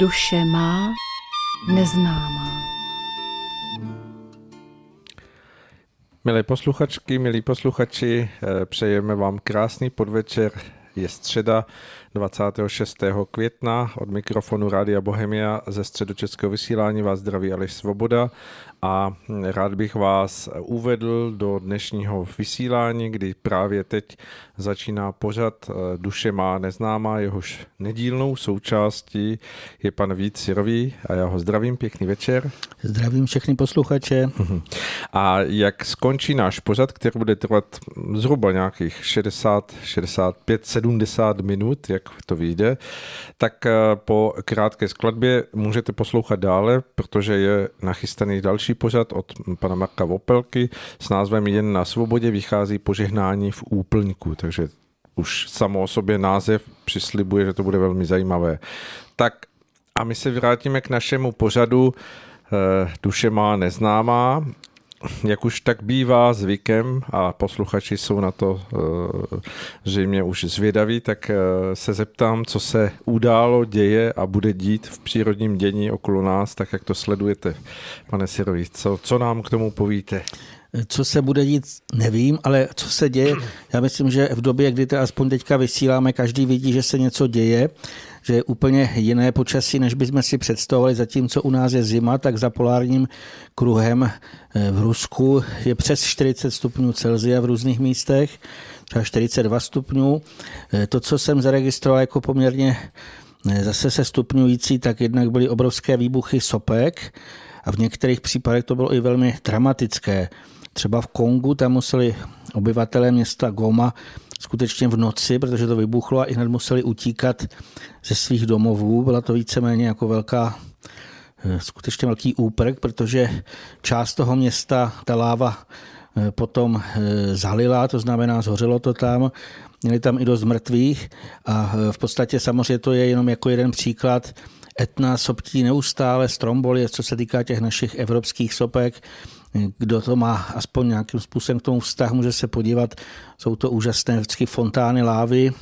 Duše má neznámá. Milé posluchačky, milí posluchači, eh, přejeme vám krásný podvečer. Je středa 26. května od mikrofonu Rádia Bohemia ze středočeského vysílání vás zdraví Aleš Svoboda a rád bych vás uvedl do dnešního vysílání, kdy právě teď začíná pořad eh, Duše má neznámá, jehož nedílnou součástí je pan Vít Sirový a já ho zdravím, pěkný večer. Zdravím všechny posluchače. A jak skončí náš pořad, který bude trvat zhruba nějakých 60, 65, 70 minut, jak to vyjde, tak eh, po krátké skladbě můžete poslouchat dále, protože je nachystaný další pořad od pana Marka Vopelky s názvem Jen na svobodě vychází požehnání v úplňku, takže už samo o sobě název přislibuje, že to bude velmi zajímavé. Tak a my se vrátíme k našemu pořadu eh, Duše má neznámá jak už tak bývá zvykem a posluchači jsou na to uh, zřejmě už zvědaví, tak uh, se zeptám, co se událo, děje a bude dít v přírodním dění okolo nás, tak jak to sledujete, pane Sirovi. Co, co nám k tomu povíte? Co se bude dít, nevím, ale co se děje, já myslím, že v době, kdy to aspoň teďka vysíláme, každý vidí, že se něco děje, že je úplně jiné počasí, než bychom si představovali. Zatímco u nás je zima, tak za polárním kruhem eh, v Rusku je přes 40 stupňů Celsia v různých místech, třeba 42 stupňů. Eh, to, co jsem zaregistroval jako poměrně eh, zase se stupňující, tak jednak byly obrovské výbuchy sopek a v některých případech to bylo i velmi dramatické. Třeba v Kongu tam museli obyvatelé města Goma skutečně v noci, protože to vybuchlo a i hned museli utíkat ze svých domovů. Byla to víceméně jako velká eh, skutečně velký úprk, protože část toho města ta láva eh, potom eh, zalila, to znamená zhořelo to tam, měli tam i dost mrtvých a v podstatě samozřejmě to je jenom jako jeden příklad etna soptí neustále, stromboli, co se týká těch našich evropských sopek, kdo to má aspoň nějakým způsobem k tomu vztah, může se podívat. Jsou to úžasné vždycky fontány lávy.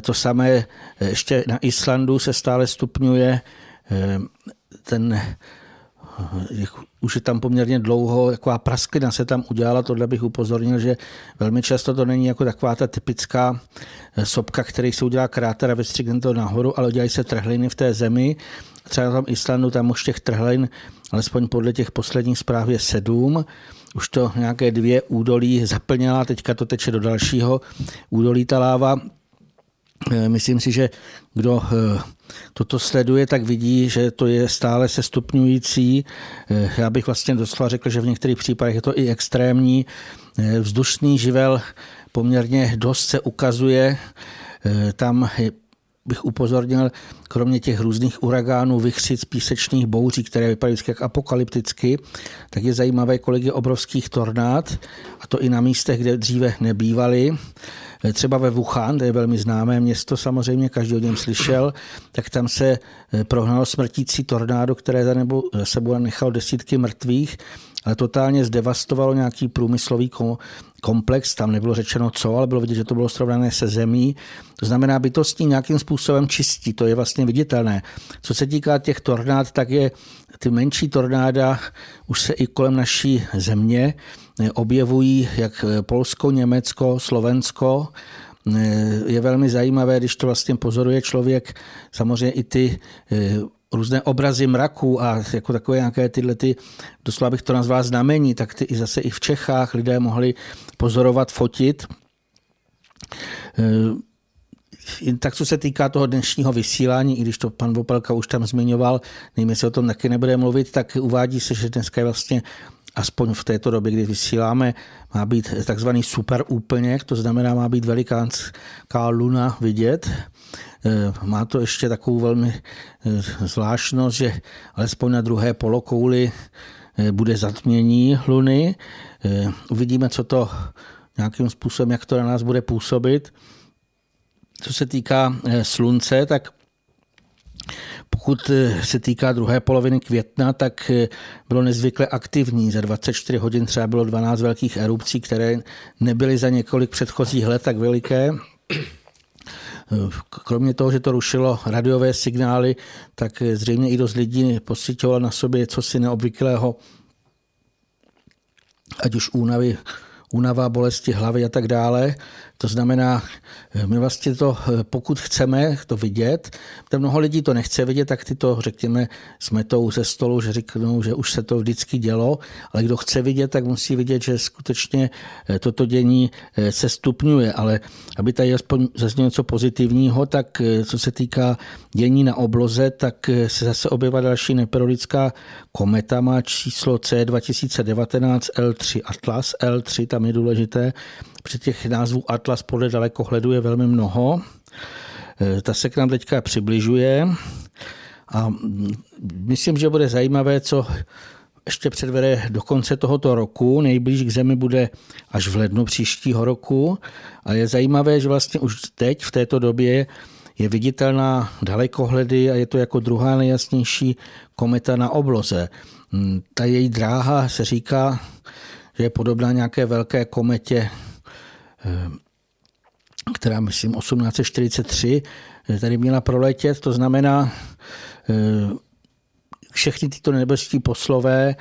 To samé ještě na Islandu se stále stupňuje. Ten už je tam poměrně dlouho, taková prasklina se tam udělala, tohle bych upozornil, že velmi často to není jako taková ta typická sopka, který se udělá kráter a vystřihne to nahoru, ale udělají se trhliny v té zemi. Třeba na tom Islandu tam už těch trhlin alespoň podle těch posledních zpráv je sedm. Už to nějaké dvě údolí zaplněla, teďka to teče do dalšího údolí ta láva. E, myslím si, že kdo e, toto sleduje, tak vidí, že to je stále se stupňující. E, já bych vlastně doslova řekl, že v některých případech je to i extrémní. Vzdušný živel poměrně dost se ukazuje. Tam bych upozornil, kromě těch různých uragánů, vychřic, písečných bouří, které vypadají jak apokalypticky, tak je zajímavé, kolik je obrovských tornád, a to i na místech, kde dříve nebývaly. Třeba ve Wuhan, to je velmi známé město, samozřejmě každý o něm slyšel, tak tam se eh, prohnalo smrtící tornádo, které za, sebou nechalo desítky mrtvých, ale totálně zdevastovalo nějaký průmyslový komplex, tam nebylo řečeno co, ale bylo vidět, že to bylo srovnané se zemí. To znamená, bytosti nějakým způsobem čistí, to je vlastně viditelné. Co se týká těch tornád, tak je ty menší tornáda už se i kolem naší země objevují, jak eh, Polsko, Německo, Slovensko, eh, je velmi zajímavé, když to vlastně pozoruje člověk, samozřejmě i ty různé obrazy mraků a jako takové nějaké tyhle ty, doslova bych to nazval znamení, tak ty i zase i v Čechách lidé mohli pozorovat, fotit. Eh, tak co se týká toho dnešního vysílání, i když to pan Vopelka už tam zmiňoval, nevím, jestli o tom taky nebude mluvit, tak uvádí se, že dneska je vlastně aspoň v této době, kdy vysíláme, má být takzvaný super úplněk, to znamená, má být velikánská luna vidět. Eh, má to ještě takovou velmi eh, zvláštnost, že alespoň na druhé polokouli eh, bude zatmění luny. Uvidíme, co to nějakým způsobem, jak to na nás bude působit. Co se týká slunce, tak pokud se týká druhé poloviny května, tak bylo nezvykle aktivní. Za 24 hodin třeba bylo 12 velkých erupcí, které nebyly za několik předchozích let tak veliké. kromě toho, že to rušilo radiové signály, tak zřejmě i dost lidí pocitovalo na sobě co si neobvyklého, ať už únavy, únava, bolesti hlavy a tak dále. To znamená, my vlastně to, pokud chceme to vidět, to mnoho lidí to nechce vidět, tak ty to, řekněme, smetou ze stolu, že řeknou, že už se to vždycky dělo, ale kdo chce vidět, tak musí vidět, že skutečně eh, toto dění eh, se stupňuje. Ale aby tady aspoň zaznělo něco pozitivního, tak eh, co se týká dění na obloze, tak se zase objevila další neperiodická kometa, má číslo C 2019 L3 Atlas. L3 tam je důležité, při těch názvů Atlas podle dalekohledu je velmi mnoho. E, ta se k nám teďka přibližuje a myslím, že bude zajímavé, co ještě předvede do konce tohoto roku. Nejblíž k Zemi bude až v lednu příštího roku. A je zajímavé, že vlastně už teď v této době je viditelná dalekohledy a je to jako druhá nejjasnější kometa na obloze. Ta její dráha se říká, že je podobná nějaké velké kometě která myslím 1843 eh, tady měla proletět, to znamená eh, všechny tyto nebeští poslové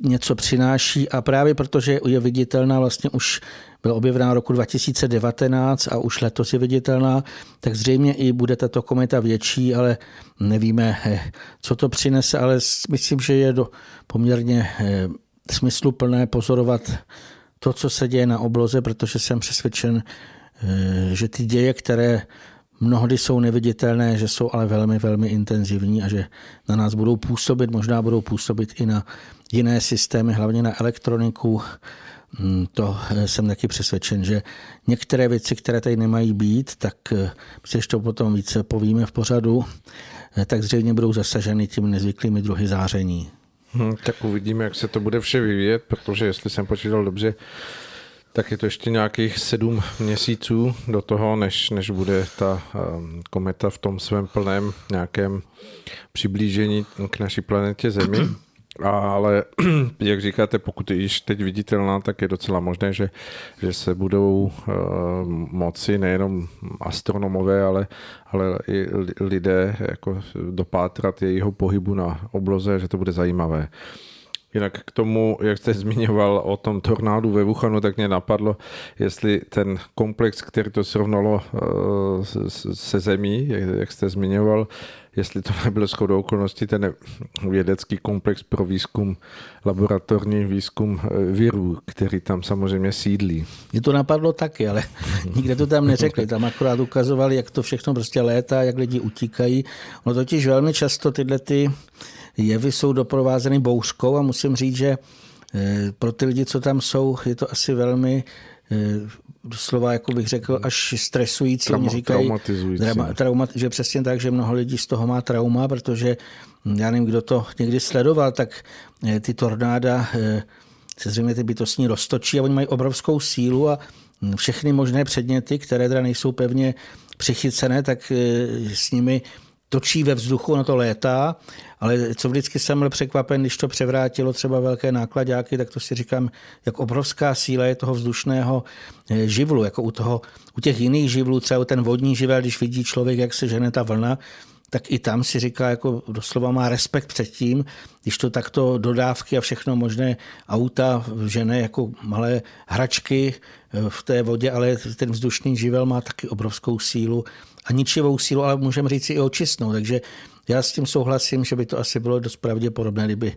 něco přináší. A právě protože je viditelná, vlastně už byla objevená roku 2019 a už letos je viditelná, tak zřejmě i bude tato kometa větší, ale nevíme, co to přinese, ale myslím, že je do poměrně smysluplné pozorovat to, co se děje na obloze, protože jsem přesvědčen, eh, že ty děje, které mnohdy jsou neviditelné, že jsou ale velmi, velmi intenzivní a že na nás budou působit, možná budou působit i na jiné systémy, hlavně na elektroniku. Hmm, to eh, jsem taky přesvědčen, že některé věci, které tady nemají být, tak eh, si ještě potom více povíme v pořadu, tak zřejmě budou zasaženy těmi nezvyklými druhy záření. Hmm, tak uvidíme, jak se to bude vše vyvíjet, protože jestli jsem počítal dobře, tak je to ještě nějakých sedm měsíců do toho, než, než bude ta um, kometa v tom svém plném nějakém přiblížení k naší planetě Zemi. Ale jak říkáte, pokud je již teď viditelná, tak je docela možné, že, že se budou uh, moci nejenom astronomové, ale, ale i lidé jako dopátrat jejího pohybu na obloze, že to bude zajímavé. Jinak k tomu, jak jste zmiňoval o tom tornádu ve Wuhanu, tak mě napadlo, jestli ten komplex, který to srovnalo uh, se zemí, jak jste zmiňoval, jestli to nebyl shodou okolností ten vědecký komplex pro výzkum, laboratorní výzkum eh, virů, který tam samozřejmě sídlí. Mě to napadlo taky, ale nikde to tam neřekli. Tam akorát ukazovali, jak to všechno prostě létá, jak lidi utíkají. No totiž velmi často tyhle ty jevy jsou doprovázeny bouřkou a musím říct, že eh, pro ty lidi, co tam jsou, je to asi velmi doslova, jako bych řekl, až stresující. Trauma, Oni říkají, traumatizující. Trauma, že přesně tak, že mnoho lidí z toho má trauma, protože hm, já nevím, kdo to někdy sledoval, tak eh, ty tornáda se zřejmě ty bytostní roztočí a oni mají obrovskou sílu a hm, všechny možné předměty, které teda nejsou pevně přichycené, tak s nimi točí ve vzduchu, ono to létá, ale co vždycky jsem byl překvapen, když to převrátilo třeba velké nákladáky, tak to si říkám, jak obrovská síla je toho vzdušného eh, živlu, jako u, toho, u těch jiných živlů, třeba ten vodní živel, když vidí člověk, jak se žene ta vlna, tak i tam si říká, jako doslova má respekt před tím, když to takto dodávky a všechno možné auta žene jako malé hračky eh, v té vodě, ale ten vzdušný živel má taky obrovskou sílu a ničivou sílu, ale můžeme říct i očistnou. Takže já s tím souhlasím, že by to asi bylo dost pravděpodobné, kdyby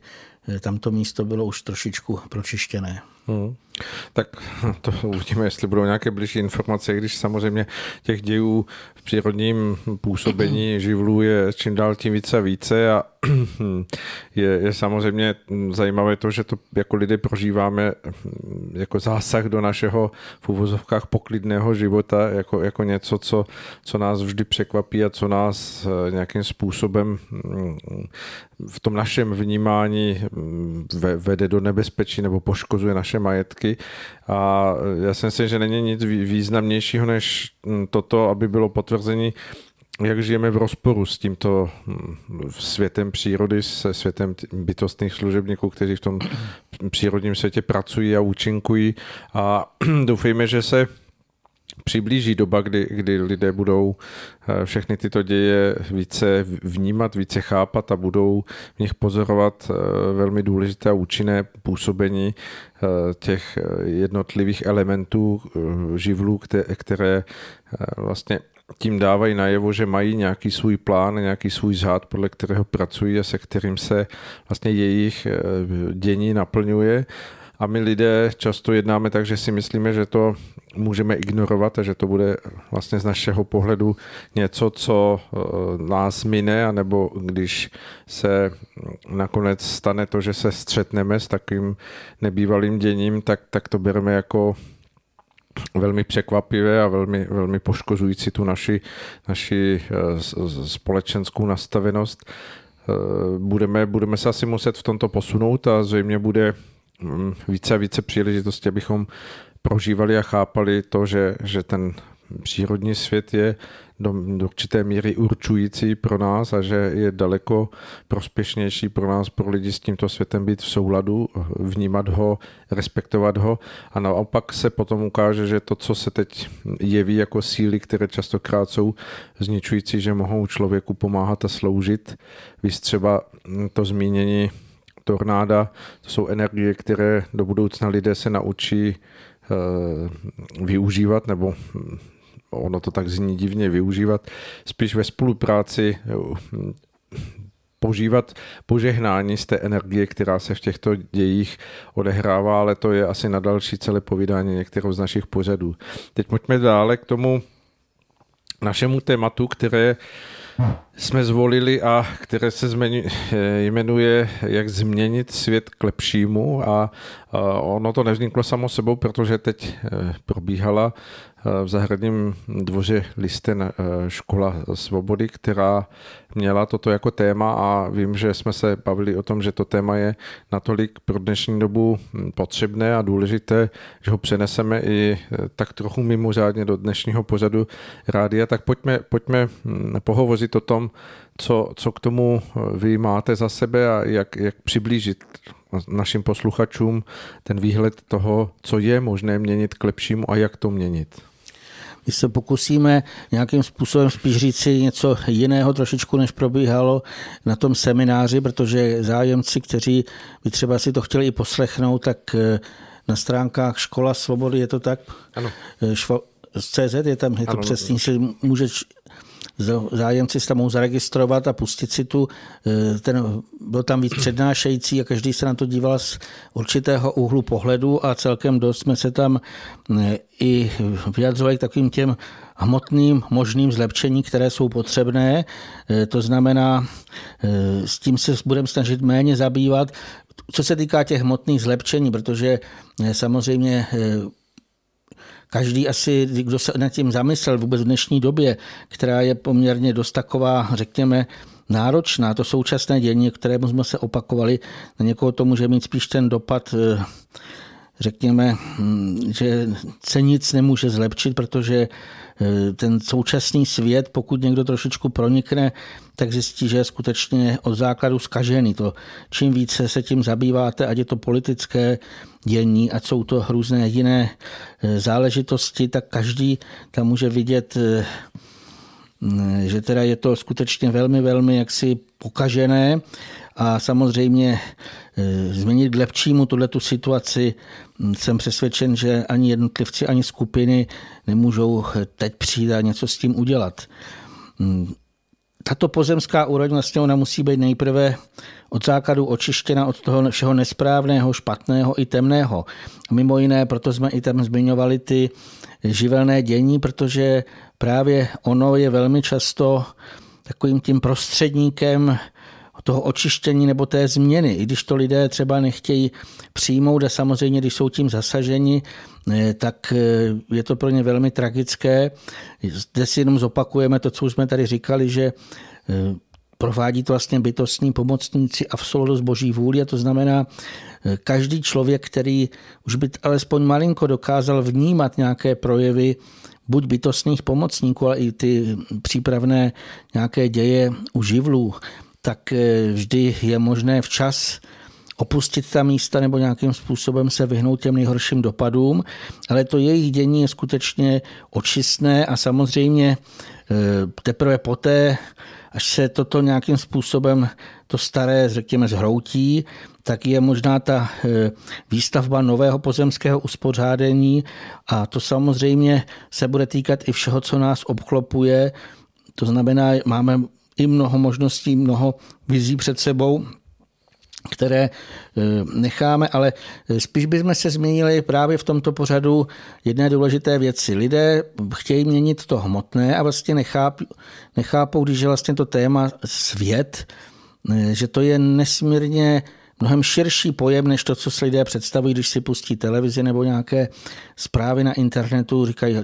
tamto místo bylo už trošičku pročištěné. Hmm. Tak to uvidíme, jestli budou nějaké blížší informace, když samozřejmě těch dějů v přírodním působení živlů je čím dál tím více a více a je, je samozřejmě zajímavé to, že to jako lidé prožíváme jako zásah do našeho v uvozovkách poklidného života, jako, jako něco, co, co nás vždy překvapí a co nás eh, nějakým způsobem mm, v tom našem vnímání mm, vede do nebezpečí nebo poškozuje naše majetky. A já si myslím, že není nic významnějšího než mm, toto, aby bylo potvrzení jak žijeme v rozporu s tímto mm, světem přírody, se světem bytostných služebníků, kteří v tom přírodním světě pracují a účinkují a doufejme, že se přiblíží doba, kdy, kdy lidé budou eh, všechny tyto děje více vnímat, více chápat a budou v nich pozorovat eh, velmi důležité a účinné působení eh, těch jednotlivých elementů živlů, které vlastně tím dávají najevo, že mají nějaký svůj plán, nějaký svůj řád, podle kterého pracují a se kterým se vlastně jejich dění naplňuje a my lidé často jednáme tak, že si myslíme, že to můžeme ignorovat a že to bude vlastně z našeho pohledu něco, co eh, nás mine, anebo když se nakonec stane to, že se střetneme s takým nebývalým děním, tak, tak to bereme jako velmi překvapivé a velmi, velmi poškozující tu naši, naši eh, společenskou nastavenost. Eh, budeme, budeme se asi muset v tomto posunout a zřejmě bude více a více příležitostí, abychom prožívali a chápali to, že, že ten přírodní svět je do, do určité míry určující pro nás a že je daleko prospěšnější pro nás, pro lidi s tímto světem být v souladu, vnímat ho, respektovat ho a naopak se potom ukáže, že to, co se teď jeví jako síly, které častokrát jsou zničující, že mohou člověku pomáhat a sloužit. Víš třeba to zmínění tornáda, to jsou energie, které do budoucna lidé se naučí eh, využívat, nebo hm, ono to tak zní divně využívat, spíš ve spolupráci hm, požívat požehnání z té energie, která se v těchto dějích odehrává, ale to je asi na další celé povídání některou z našich pořadů. Teď pojďme dále k tomu našemu tématu, které jsme zvolili a které se jmenuje Jak změnit svět k lepšímu a ono to nevzniklo samo sebou, protože teď eh, probíhala v zahradním dvoře Listen eh, škola svobody, která měla toto jako téma a vím, že jsme se bavili o tom, že to téma je natolik pro dnešní dobu potřebné a důležité, že ho přeneseme i eh, tak trochu mimořádně do dnešního pořadu rádia, tak pojďme, pojďme hm, pohovořit o tom, co, co k tomu eh, vy máte za sebe a jak, jak přiblížit našim posluchačům ten výhled toho, co je možné měnit k lepšímu a jak to měnit. My se pokusíme nějakým způsobem spíš říct si něco jiného trošičku, než probíhalo na tom semináři, protože zájemci, kteří by třeba si to chtěli i poslechnout, tak eh, na stránkách Škola svobody je to tak? Ano. Eh, švo, CZ je tam, je to ano, přesně, no. si můžeš zájemci se tam mohou zaregistrovat a pustit si tu, eh, ten, byl tam víc přednášející a každý se na to díval z určitého úhlu pohledu a celkem dost jsme se tam eh, i vyjadřovali k takovým těm hmotným možným zlepšení, které jsou potřebné. Eh, to znamená, s tím se budeme snažit méně zabývat, co se týká těch hmotných zlepšení, protože samozřejmě každý asi, kdo se nad tím zamyslel vůbec v dnešní době, která je poměrně dost taková, řekněme, náročná, to současné dění, kterému jsme se opakovali, na někoho to může mít spíš ten dopad eh, řekněme, hm, že se nic nemůže zlepšit, protože eh, ten současný svět, pokud někdo trošičku pronikne, tak zjistí, že je skutečně od základu zkažený. To, čím více se tím zabýváte, ať je to politické dění, ať jsou to různé jiné eh, záležitosti, tak každý tam může vidět eh, že teda je to skutečně velmi, velmi jaksi pokažené a samozřejmě e, změnit k lepšímu tuhle tu situaci jsem přesvědčen, že ani jednotlivci, ani skupiny nemůžou teď přijít a něco s tím udělat. Tato pozemská úroveň vlastně ona musí být nejprve od základu očištěna od toho všeho nesprávného, špatného i temného. Mimo jiné, proto jsme i tam zmiňovali ty živelné dění, protože právě ono je velmi často takovým tím prostředníkem toho očištění nebo té změny, i když to lidé třeba nechtějí přijmout a samozřejmě, když jsou tím zasaženi, eh, tak eh, je to pro ně velmi tragické. Zde si jenom zopakujeme to, co už jsme tady říkali, že eh, provádí to vlastně bytostní pomocníci a v souladu s boží vůli a to znamená, každý člověk, který už by alespoň malinko dokázal vnímat nějaké projevy buď bytostných pomocníků, ale i ty přípravné nějaké děje u živlů, tak eh, vždy je možné včas opustit ta místa nebo nějakým způsobem se vyhnout těm nejhorším dopadům, ale to jejich dění je skutečně očistné a samozřejmě eh, teprve poté, až se toto nějakým způsobem to staré, řekněme, zhroutí, tak je možná ta eh, výstavba nového pozemského uspořádání a to samozřejmě se bude týkat i všeho, co nás obklopuje. To znamená, máme i mnoho možností, mnoho vizí před sebou, které eh, necháme, ale eh, spíš bychom se změnili právě v tomto pořadu jedné důležité věci. Lidé chtějí měnit to hmotné a vlastně nechápou, nechápou když je vlastně to téma svět, eh, že to je nesmírně mnohem širší pojem, než to, co si lidé představují, když si pustí televizi nebo nějaké zprávy na internetu, říkají,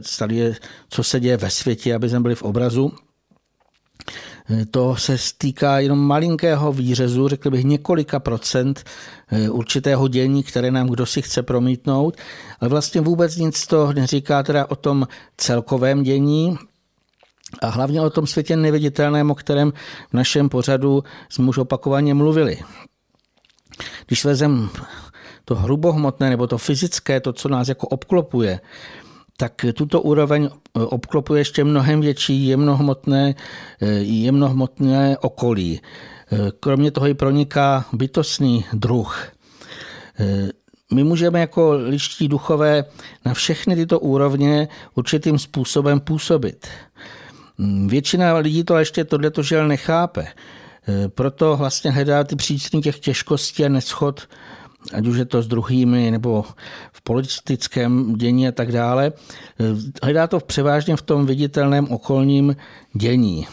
co se děje ve světě, aby jsme byli v obrazu. To se stýká jenom malinkého výřezu, řekl bych několika procent eh, určitého dění, které nám kdo si chce promítnout, ale vlastně vůbec nic to neříká teda o tom celkovém dění, a hlavně o tom světě neviditelném, o kterém v našem pořadu jsme už opakovaně mluvili. Když vezem to hrubohmotné nebo to fyzické, to, co nás jako obklopuje, tak tuto úroveň eh, obklopuje ještě mnohem větší jemnohmotné, eh, jemnohmotné okolí. Eh, kromě toho i proniká bytostný druh. My můžeme jako liští duchové na všechny tyto úrovně určitým způsobem působit. Mm, většina lidí to ještě tohleto žel nechápe. Proto vlastně hledá ty příčiny těch těžkostí a neschod ať už je to s druhými nebo v politickém dění a tak dále. Hledá to převážně v tom viditelném okolním dění.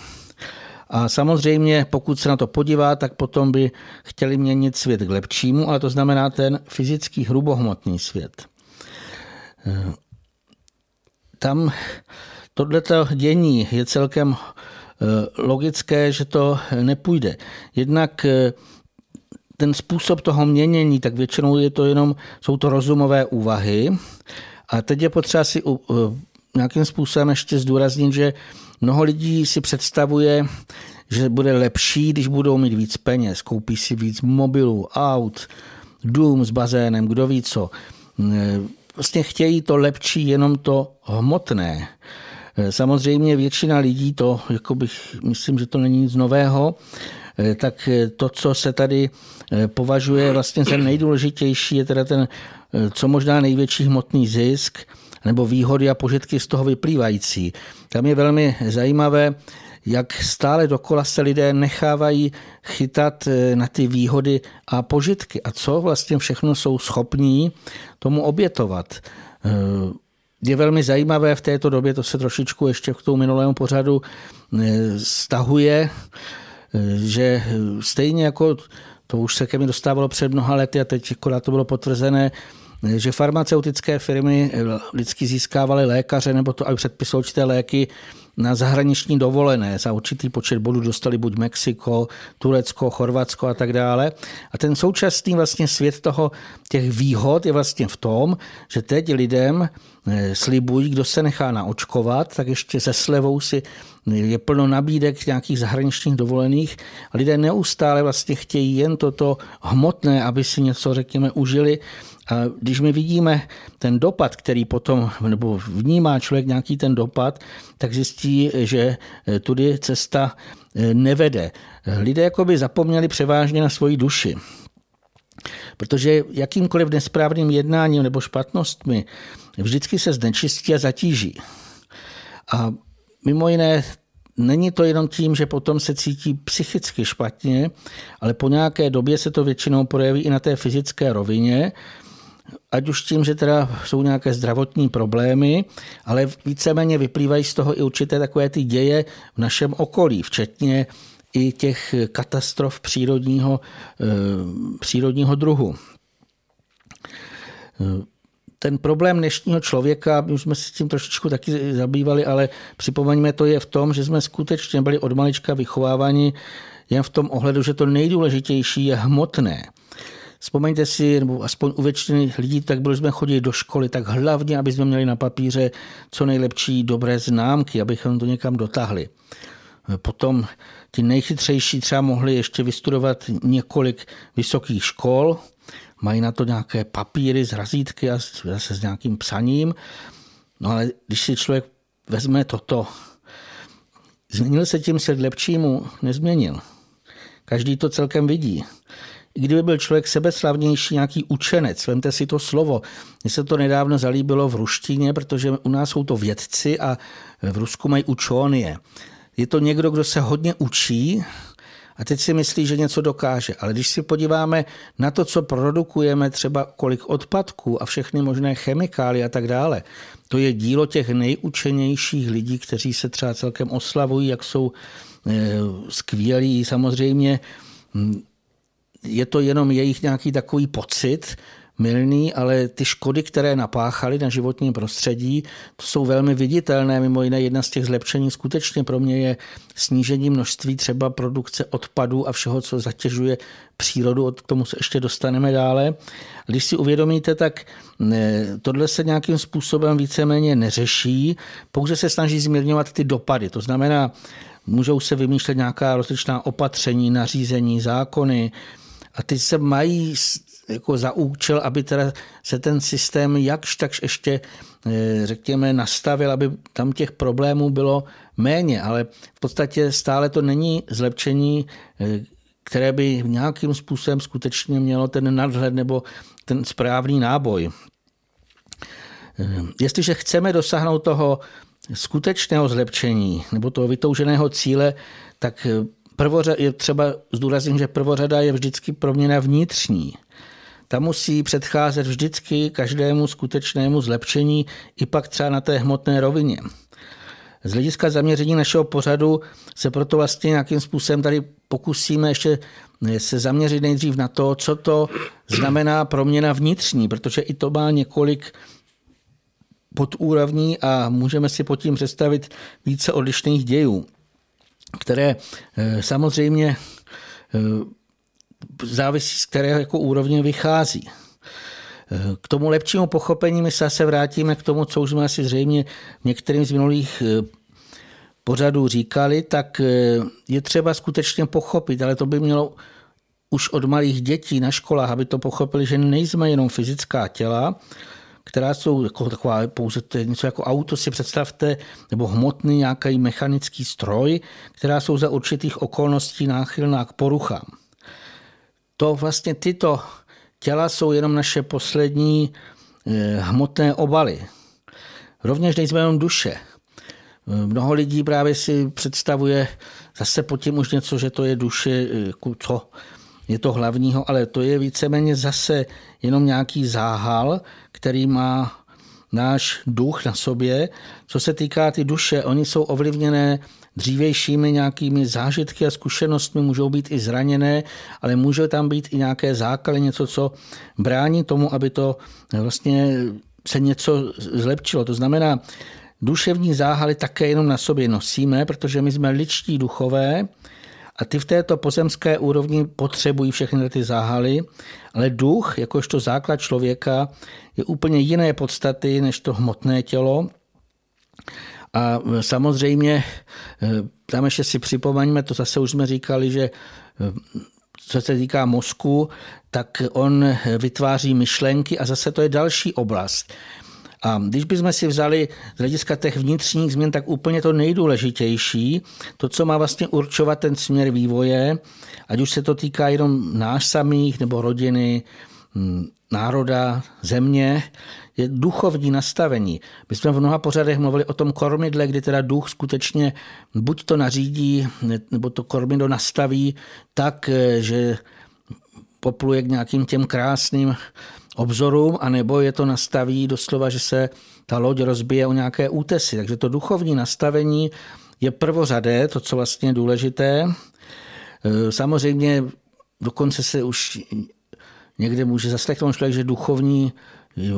A samozřejmě, pokud se na to podívá, tak potom by chtěli měnit svět k lepšímu, ale to znamená ten fyzický hrubohmotný svět. Tam tohleto dění je celkem eh, logické, že to nepůjde. Jednak eh, ten způsob toho měnění, tak většinou je to jenom, jsou to rozumové úvahy. A teď je potřeba si nějakým způsobem ještě zdůraznit, že mnoho lidí si představuje, že bude lepší, když budou mít víc peněz, koupí si víc mobilů, aut, dům s bazénem, kdo ví co. Vlastně chtějí to lepší, jenom to hmotné. Samozřejmě většina lidí to, jako bych, myslím, že to není nic nového, tak eh, to, co se tady eh, považuje vlastně za nejdůležitější, je teda ten co možná největší hmotný zisk nebo výhody a požitky z toho vyplývající. Tam je velmi zajímavé, jak stále dokola se lidé nechávají chytat na ty výhody a požitky a co vlastně všechno jsou schopní tomu obětovat. Je velmi zajímavé v této době, to se trošičku ještě k tomu minulému pořadu stahuje, že stejně jako to už se ke mi dostávalo před mnoha lety a teď akorát to bylo potvrzené, že farmaceutické firmy vždycky získávaly lékaře nebo to, aby předpisovaly určité léky na zahraniční dovolené. Za určitý počet bodů dostali buď Mexiko, Turecko, Chorvatsko a tak dále. A ten současný vlastně svět toho těch výhod je vlastně v tom, že teď lidem eh, slibují, kdo se nechá naočkovat, tak ještě se slevou si je plno nabídek nějakých zahraničních dovolených lidé neustále vlastně chtějí jen toto hmotné, aby si něco, řekněme, užili a když my vidíme ten dopad, který potom, nebo vnímá člověk nějaký ten dopad, tak zjistí, že eh, tudy cesta eh, nevede. Lidé jako by zapomněli převážně na svoji duši. Protože jakýmkoliv nesprávným jednáním nebo špatnostmi vždycky se znečistí a zatíží. A mimo jiné Není to jenom tím, že potom se cítí psychicky špatně, ale po nějaké době se to většinou projeví i na té fyzické rovině, ať už tím, že teda jsou nějaké zdravotní problémy, ale víceméně vyplývají z toho i určité takové ty děje v našem okolí, včetně i těch katastrof přírodního, eh, přírodního druhu. Ten problém dnešního člověka, my už jsme se tím trošičku taky zabývali, ale připomeňme to je v tom, že jsme skutečně byli od malička vychováváni jen v tom ohledu, že to nejdůležitější je hmotné. Vzpomeňte si, nebo aspoň u většiny lidí, tak byli jsme chodili do školy, tak hlavně, aby jsme měli na papíře co nejlepší dobré známky, abychom to někam dotáhli. Potom ti nejchytřejší třeba mohli ještě vystudovat několik vysokých škol, mají na to nějaké papíry z razítky a zase s nějakým psaním. No ale když si člověk vezme toto, změnil se tím se k lepšímu? Nezměnil. Každý to celkem vidí. I kdyby byl člověk sebeslavnější, nějaký učenec, vemte si to slovo. Mně se to nedávno zalíbilo v ruštině, protože u nás jsou to vědci a v Rusku mají učonie. Je to někdo, kdo se hodně učí a teď si myslí, že něco dokáže. Ale když si podíváme na to, co produkujeme, třeba kolik odpadků a všechny možné chemikály a tak dále, to je dílo těch nejučenějších lidí, kteří se třeba celkem oslavují, jak jsou eh, skvělí. Samozřejmě hm, je to jenom jejich nějaký takový pocit, milný, ale ty škody, které napáchali na životním prostředí, to jsou velmi viditelné. Mimo jiné jedna z těch zlepšení skutečně pro mě je snížení množství třeba produkce odpadů a všeho, co zatěžuje přírodu, k tomu se ještě dostaneme dále. Když si uvědomíte, tak tohle se nějakým způsobem víceméně neřeší, pouze se snaží zmírňovat ty dopady. To znamená, můžou se vymýšlet nějaká rozličná opatření, nařízení, zákony, a ty se mají jako za účel, aby teda se ten systém jakž takž ještě, eh, řekněme, nastavil, aby tam těch problémů bylo méně, ale v podstatě stále to není zlepšení, eh, které by nějakým způsobem skutečně mělo ten nadhled nebo ten správný náboj. Eh, jestliže chceme dosáhnout toho skutečného zlepšení nebo toho vytouženého cíle, tak je třeba zdůraznit, že prvořada je vždycky proměna vnitřní ta musí předcházet vždycky každému skutečnému zlepšení, i pak třeba na té hmotné rovině. Z hlediska zaměření našeho pořadu se proto vlastně nějakým způsobem tady pokusíme ještě se zaměřit nejdřív na to, co to znamená proměna vnitřní, protože i to má několik podúrovní a můžeme si pod tím představit více odlišných dějů, které eh, samozřejmě eh, závisí, z kterého jako úrovně vychází. K tomu lepšímu pochopení my se zase vrátíme k tomu, co už jsme asi zřejmě některým z minulých eh, pořadů říkali, tak eh, je třeba skutečně pochopit, ale to by mělo už od malých dětí na školách, aby to pochopili, že nejsme jenom fyzická těla, která jsou jako taková pouze to je něco jako auto, si představte, nebo hmotný nějaký mechanický stroj, která jsou za určitých okolností náchylná k poruchám to vlastně tyto těla jsou jenom naše poslední eh, hmotné obaly. Rovněž nejsme jenom duše. Mnoho lidí právě si představuje zase po tím už něco, že to je duše, eh, co je to hlavního, ale to je víceméně zase jenom nějaký záhal, který má náš duch na sobě. Co se týká ty duše, oni jsou ovlivněné dřívějšími nějakými zážitky a zkušenostmi, můžou být i zraněné, ale může tam být i nějaké zákaly, něco, co brání tomu, aby to vlastně se něco zlepšilo. To znamená, duševní záhaly také jenom na sobě nosíme, protože my jsme ličtí duchové a ty v této pozemské úrovni potřebují všechny ty záhaly, ale duch, jakožto základ člověka, je úplně jiné podstaty než to hmotné tělo a samozřejmě eh, tam ještě si připomeňme, to zase už jsme říkali, že eh, co se týká mozku, tak on vytváří myšlenky a zase to je další oblast. A když bychom si vzali z hlediska těch vnitřních změn, tak úplně to nejdůležitější, to, co má vlastně určovat ten směr vývoje, ať už se to týká jenom nás samých nebo rodiny, národa, země, je duchovní nastavení. My jsme v mnoha pořadech mluvili o tom kormidle, kdy teda duch skutečně buď to nařídí, nebo to kormidlo nastaví tak, že popluje k nějakým těm krásným obzorům, anebo je to nastaví doslova, že se ta loď rozbije o nějaké útesy. Takže to duchovní nastavení je prvořadé, to, co vlastně je důležité. Eh, samozřejmě dokonce se už někde může zaslechnout člověk, že duchovní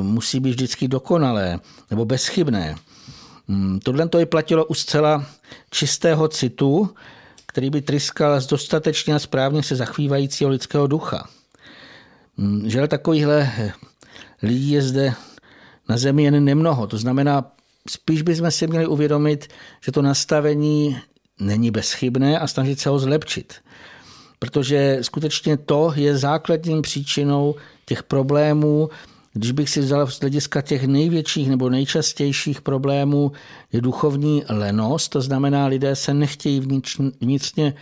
musí být vždycky dokonalé nebo bezchybné. Hmm, tohle to je platilo u zcela čistého citu, který by tryskal z dostatečně a správně se zachvívajícího lidského ducha. Hmm, žel takovýchhle lidí je zde na zemi jen nemnoho. To znamená, spíš bychom si měli uvědomit, že to nastavení není bezchybné a snažit se ho zlepšit. Protože skutečně to je základním příčinou těch problémů, když bych si vzal z hlediska těch největších nebo nejčastějších problémů, je duchovní lenost, to znamená, lidé se nechtějí vnitřně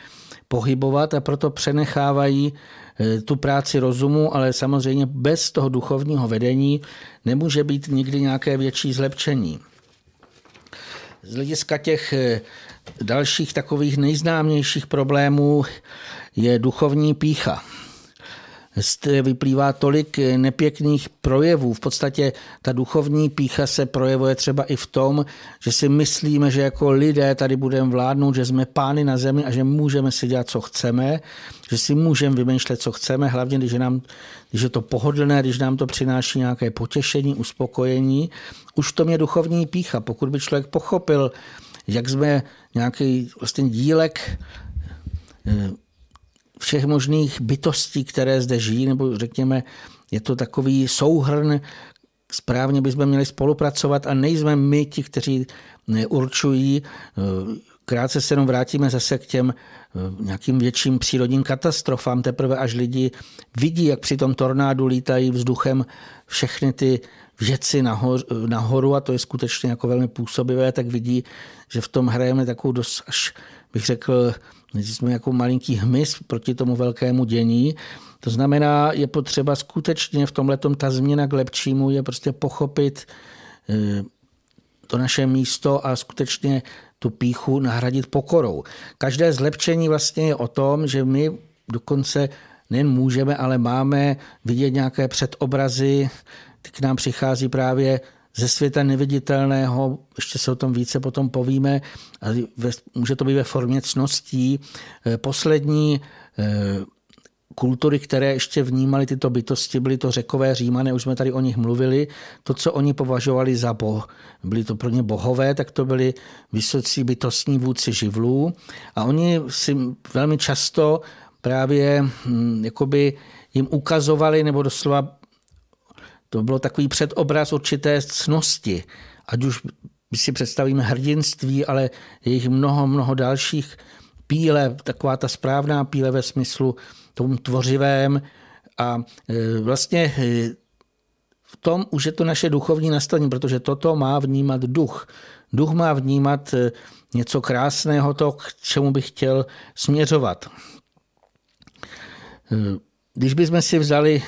pohybovat a proto přenechávají eh, tu práci rozumu, ale samozřejmě bez toho duchovního vedení nemůže být nikdy nějaké větší zlepšení. Z hlediska těch eh, dalších takových nejznámějších problémů je duchovní pícha vyplývá tolik nepěkných projevů. V podstatě ta duchovní pícha se projevuje třeba i v tom, že si myslíme, že jako lidé tady budeme vládnout, že jsme pány na zemi a že můžeme si dělat, co chceme, že si můžeme vymýšlet, co chceme, hlavně když je, nám, když je to pohodlné, když nám to přináší nějaké potěšení, uspokojení. Už to mě duchovní pícha. Pokud by člověk pochopil, jak jsme nějaký vlastně dílek eh, všech možných bytostí, které zde žijí, nebo řekněme, je to takový souhrn, správně bychom měli spolupracovat a nejsme my ti, kteří určují. Krátce se jenom vrátíme zase k těm eh, nějakým větším přírodním katastrofám, teprve až lidi vidí, jak při tom tornádu lítají vzduchem všechny ty věci nahoru, nahoru a to je skutečně jako velmi působivé, tak vidí, že v tom hrajeme takovou dost až bych řekl, jsme jako malinký hmyz proti tomu velkému dění. To znamená, je potřeba skutečně v tomhle ta změna k lepšímu je prostě pochopit eh, to naše místo a skutečně tu píchu nahradit pokorou. Každé zlepšení vlastně je o tom, že my dokonce nejen můžeme, ale máme vidět nějaké předobrazy, k nám přichází právě ze světa neviditelného, ještě se o tom více potom povíme, a může to být ve formě cností. Eh, poslední eh, kultury, které ještě vnímali tyto bytosti, byly to řekové římané, už jsme tady o nich mluvili, to, co oni považovali za boh, byli to pro ně bohové, tak to byli vysocí bytostní vůdci živlů a oni si velmi často právě hm, jakoby jim ukazovali nebo doslova to bylo takový předobraz určité cnosti. Ať už si představíme hrdinství, ale je jich mnoho, mnoho dalších píle, taková ta správná píle ve smyslu tom tvořivém a e, vlastně e, v tom už je to naše duchovní nastavení, protože toto má vnímat duch. Duch má vnímat e, něco krásného, to, k čemu bych chtěl směřovat. Když bychom si vzali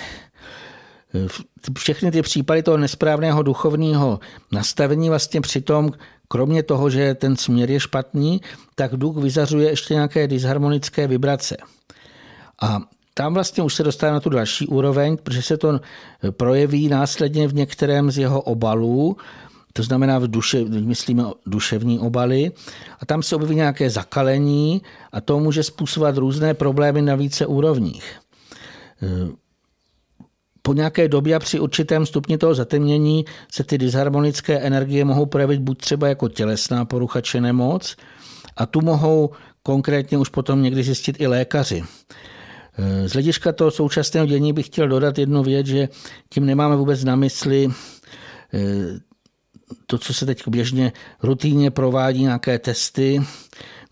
všechny ty případy toho nesprávného duchovního nastavení vlastně přitom, kromě toho, že ten směr je špatný, tak duch vyzařuje ještě nějaké disharmonické vibrace. A tam vlastně už se dostává na tu další úroveň, protože se to projeví následně v některém z jeho obalů, to znamená v duše, myslíme duševní obaly, a tam se objeví nějaké zakalení a to může způsobovat různé problémy na více úrovních po nějaké době a při určitém stupni toho zatemnění se ty disharmonické energie mohou projevit buď třeba jako tělesná porucha či nemoc, a tu mohou konkrétně už potom někdy zjistit i lékaři. Z hlediska toho současného dění bych chtěl dodat jednu věc, že tím nemáme vůbec na mysli eh, to, co se teď běžně rutinně provádí, nějaké testy,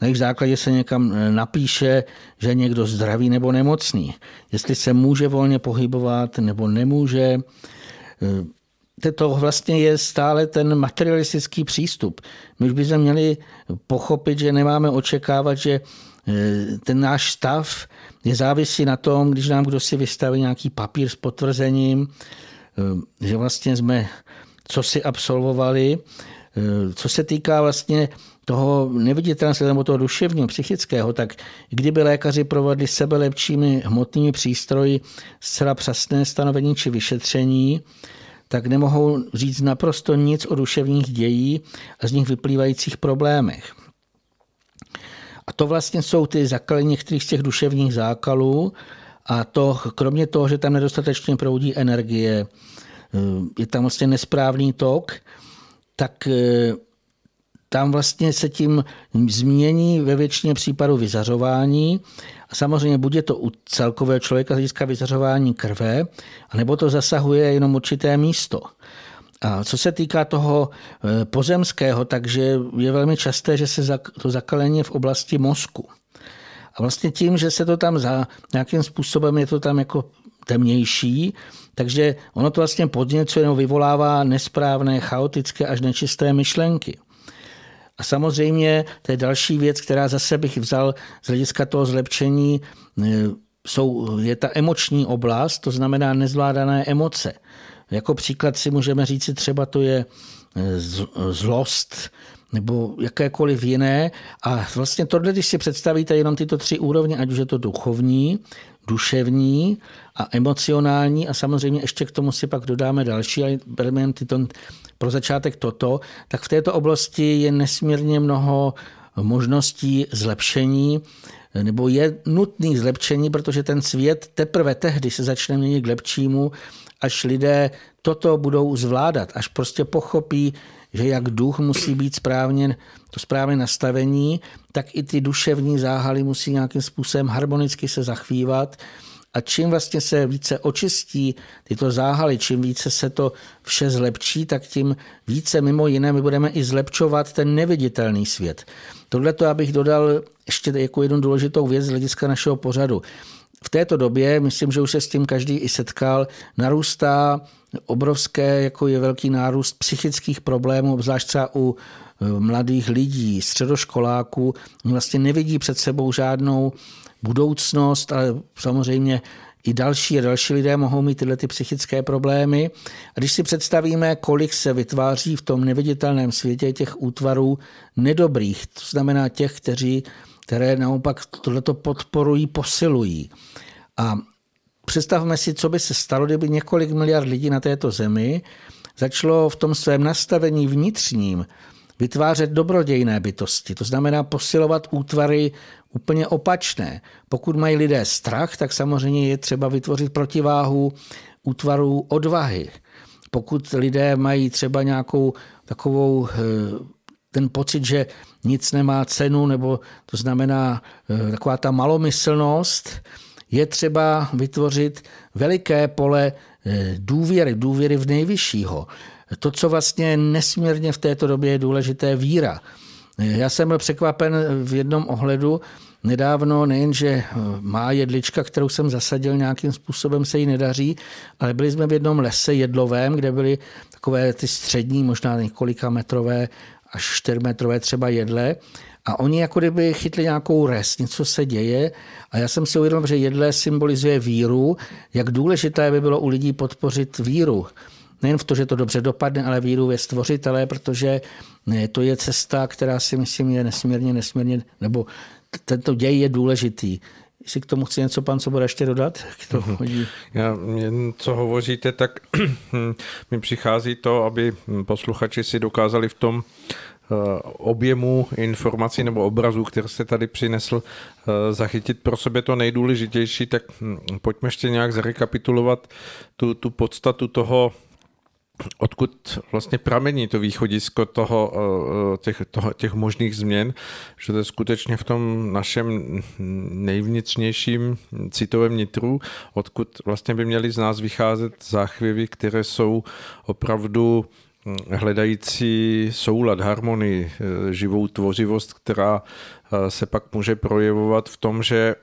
na jejich základě se někam eh, napíše, že někdo zdravý nebo nemocný. Jestli se může volně pohybovat nebo nemůže. Eh, to vlastně je stále ten materialistický přístup. My už bychom měli pochopit, že nemáme očekávat, že eh, ten náš stav je závisí na tom, když nám kdo si vystaví nějaký papír s potvrzením, že vlastně jsme co si absolvovali. Co se týká vlastně toho neviditelného nebo toho duševního, psychického, tak kdyby lékaři provedli sebe lepšími hmotnými přístroji zcela přesné stanovení či vyšetření, tak nemohou říct naprosto nic o duševních dějí a z nich vyplývajících problémech. A to vlastně jsou ty zakalení některých z těch duševních zákalů a to kromě toho, že tam nedostatečně proudí energie, je tam vlastně nesprávný tok, tak tam vlastně se tím změní ve většině případů vyzařování. A samozřejmě bude to u celkového člověka z hlediska vyzařování krve, anebo to zasahuje jenom určité místo. A co se týká toho eh, pozemského, takže je velmi časté, že se to zakalení je v oblasti mozku. A vlastně tím, že se to tam za nějakým způsobem je to tam jako temnější, takže ono to vlastně podněcuje nebo vyvolává nesprávné, chaotické až nečisté myšlenky. A samozřejmě to je další věc, která zase bych vzal z hlediska toho zlepšení, eh, jsou, je ta emoční oblast, to znamená nezvládané emoce. Jako příklad si můžeme říct, třeba to je eh, zlost, nebo jakékoliv jiné. A vlastně tohle, když si představíte jenom tyto tři úrovně, ať už je to duchovní, duševní a emocionální. A samozřejmě ještě k tomu si pak dodáme další, ale bereme jen tyto, pro začátek toto, tak v této oblasti je nesmírně mnoho možností zlepšení nebo je nutný zlepšení, protože ten svět teprve tehdy se začne měnit k lepšímu, až lidé toto budou zvládat, až prostě pochopí, že jak duch musí být správně, to správné nastavení, tak i ty duševní záhaly musí nějakým způsobem harmonicky se zachvívat. A čím vlastně se více očistí tyto záhaly, čím více se to vše zlepší, tak tím více mimo jiné my budeme i zlepšovat ten neviditelný svět. Tohle to abych dodal ještě jako jednu důležitou věc z hlediska našeho pořadu. V této době, myslím, že už se s tím každý i setkal, narůstá obrovské, jako je velký nárůst psychických problémů, obzvlášť třeba u e, mladých lidí, středoškoláků. Vlastně nevidí před sebou žádnou budoucnost, ale samozřejmě i další a další lidé mohou mít tyhle ty psychické problémy. A když si představíme, kolik se vytváří v tom neviditelném světě těch útvarů nedobrých, to znamená těch, kteří, které naopak tohleto podporují, posilují. A představme si, co by se stalo, kdyby několik miliard lidí na této zemi začalo v tom svém nastavení vnitřním vytvářet dobrodějné bytosti. To znamená posilovat útvary úplně opačné. Pokud mají lidé strach, tak samozřejmě je třeba vytvořit protiváhu útvarů odvahy. Pokud lidé mají třeba nějakou takovou eh, ten pocit, že nic nemá cenu, nebo to znamená eh, taková ta malomyslnost, je třeba vytvořit veliké pole eh, důvěry, důvěry v nejvyššího. To, co vlastně nesmírně v této době je důležité, víra. Já jsem byl překvapen v jednom ohledu, nedávno nejenže eh, má jedlička, kterou jsem zasadil, nějakým způsobem se jí nedaří, ale byli jsme v jednom lese jedlovém, kde byly takové ty střední, možná několika metrové až čtyřmetrové třeba jedle a oni jako kdyby chytli nějakou res, něco se děje a já jsem si uvědomil, že jedle symbolizuje víru, jak důležité by bylo u lidí podpořit víru. Nejen v to, že to dobře dopadne, ale víru ve stvořitele, protože to je cesta, která si myslím je nesmírně, nesmírně, nebo tento děj je důležitý. Jestli k tomu chce něco pan Soboda ještě dodat? K to mhm. chodí. Já, co hovoříte, tak mi přichází to, aby posluchači si dokázali v tom Eh, objemu informací nebo obrazů, které jste tady přinesl, eh, zachytit pro sebe to nejdůležitější, tak hm, pojďme ještě nějak zrekapitulovat tu, tu podstatu toho, odkud vlastně pramení to východisko toho, eh, těch, toho, těch možných změn, že to je skutečně v tom našem nejvnitřnějším citovém nitru, odkud vlastně by měly z nás vycházet záchvěvy, které jsou opravdu hledající soulad, harmonii, eh, živou tvořivost, která eh, se pak může projevovat v tom, že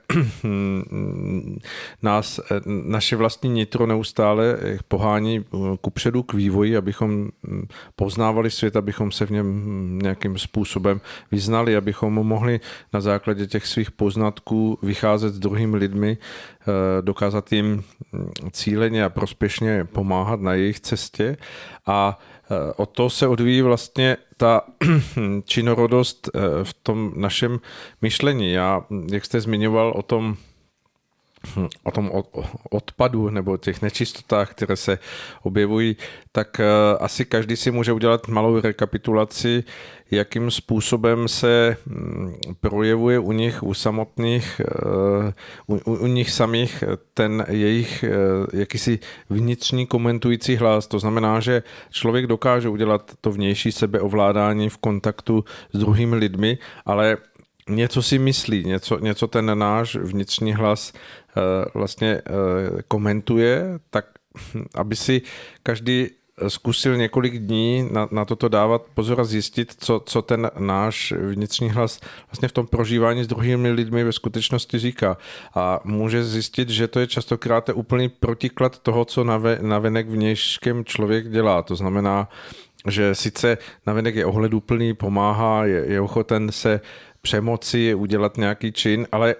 nás, eh, naše vlastní nitro neustále pohání kupředu k vývoji, abychom hm, poznávali svět, abychom se v něm hm, nějakým způsobem vyznali, abychom mohli na základě těch svých poznatků vycházet s druhými lidmi, dokázat jim hm, cíleně a prospěšně pomáhat na jejich cestě. A Eh, o to se odvíjí vlastně ta činorodost eh, v tom našem myšlení. Já, jak jste zmiňoval o tom, o tom odpadu nebo těch nečistotách, které se objevují, tak eh, asi každý si může udělat malou rekapitulaci, jakým způsobem se mm, projevuje u nich, u samotných, eh, u, u nich samých ten jejich eh, jakýsi vnitřní komentující hlas. To znamená, že člověk dokáže udělat to vnější sebeovládání v kontaktu s druhými lidmi, ale něco si myslí, něco, něco ten náš vnitřní hlas vlastně komentuje, tak hm, aby si každý zkusil několik dní na, na toto dávat pozor a zjistit, co, co ten náš vnitřní hlas vlastně v tom prožívání s druhými lidmi ve skutečnosti říká. A může zjistit, že to je častokrát úplný protiklad toho, co nave, navenek vnějškem člověk dělá. To znamená, že sice navenek je ohleduplný, pomáhá, je, je ochoten se přemoci, udělat nějaký čin, ale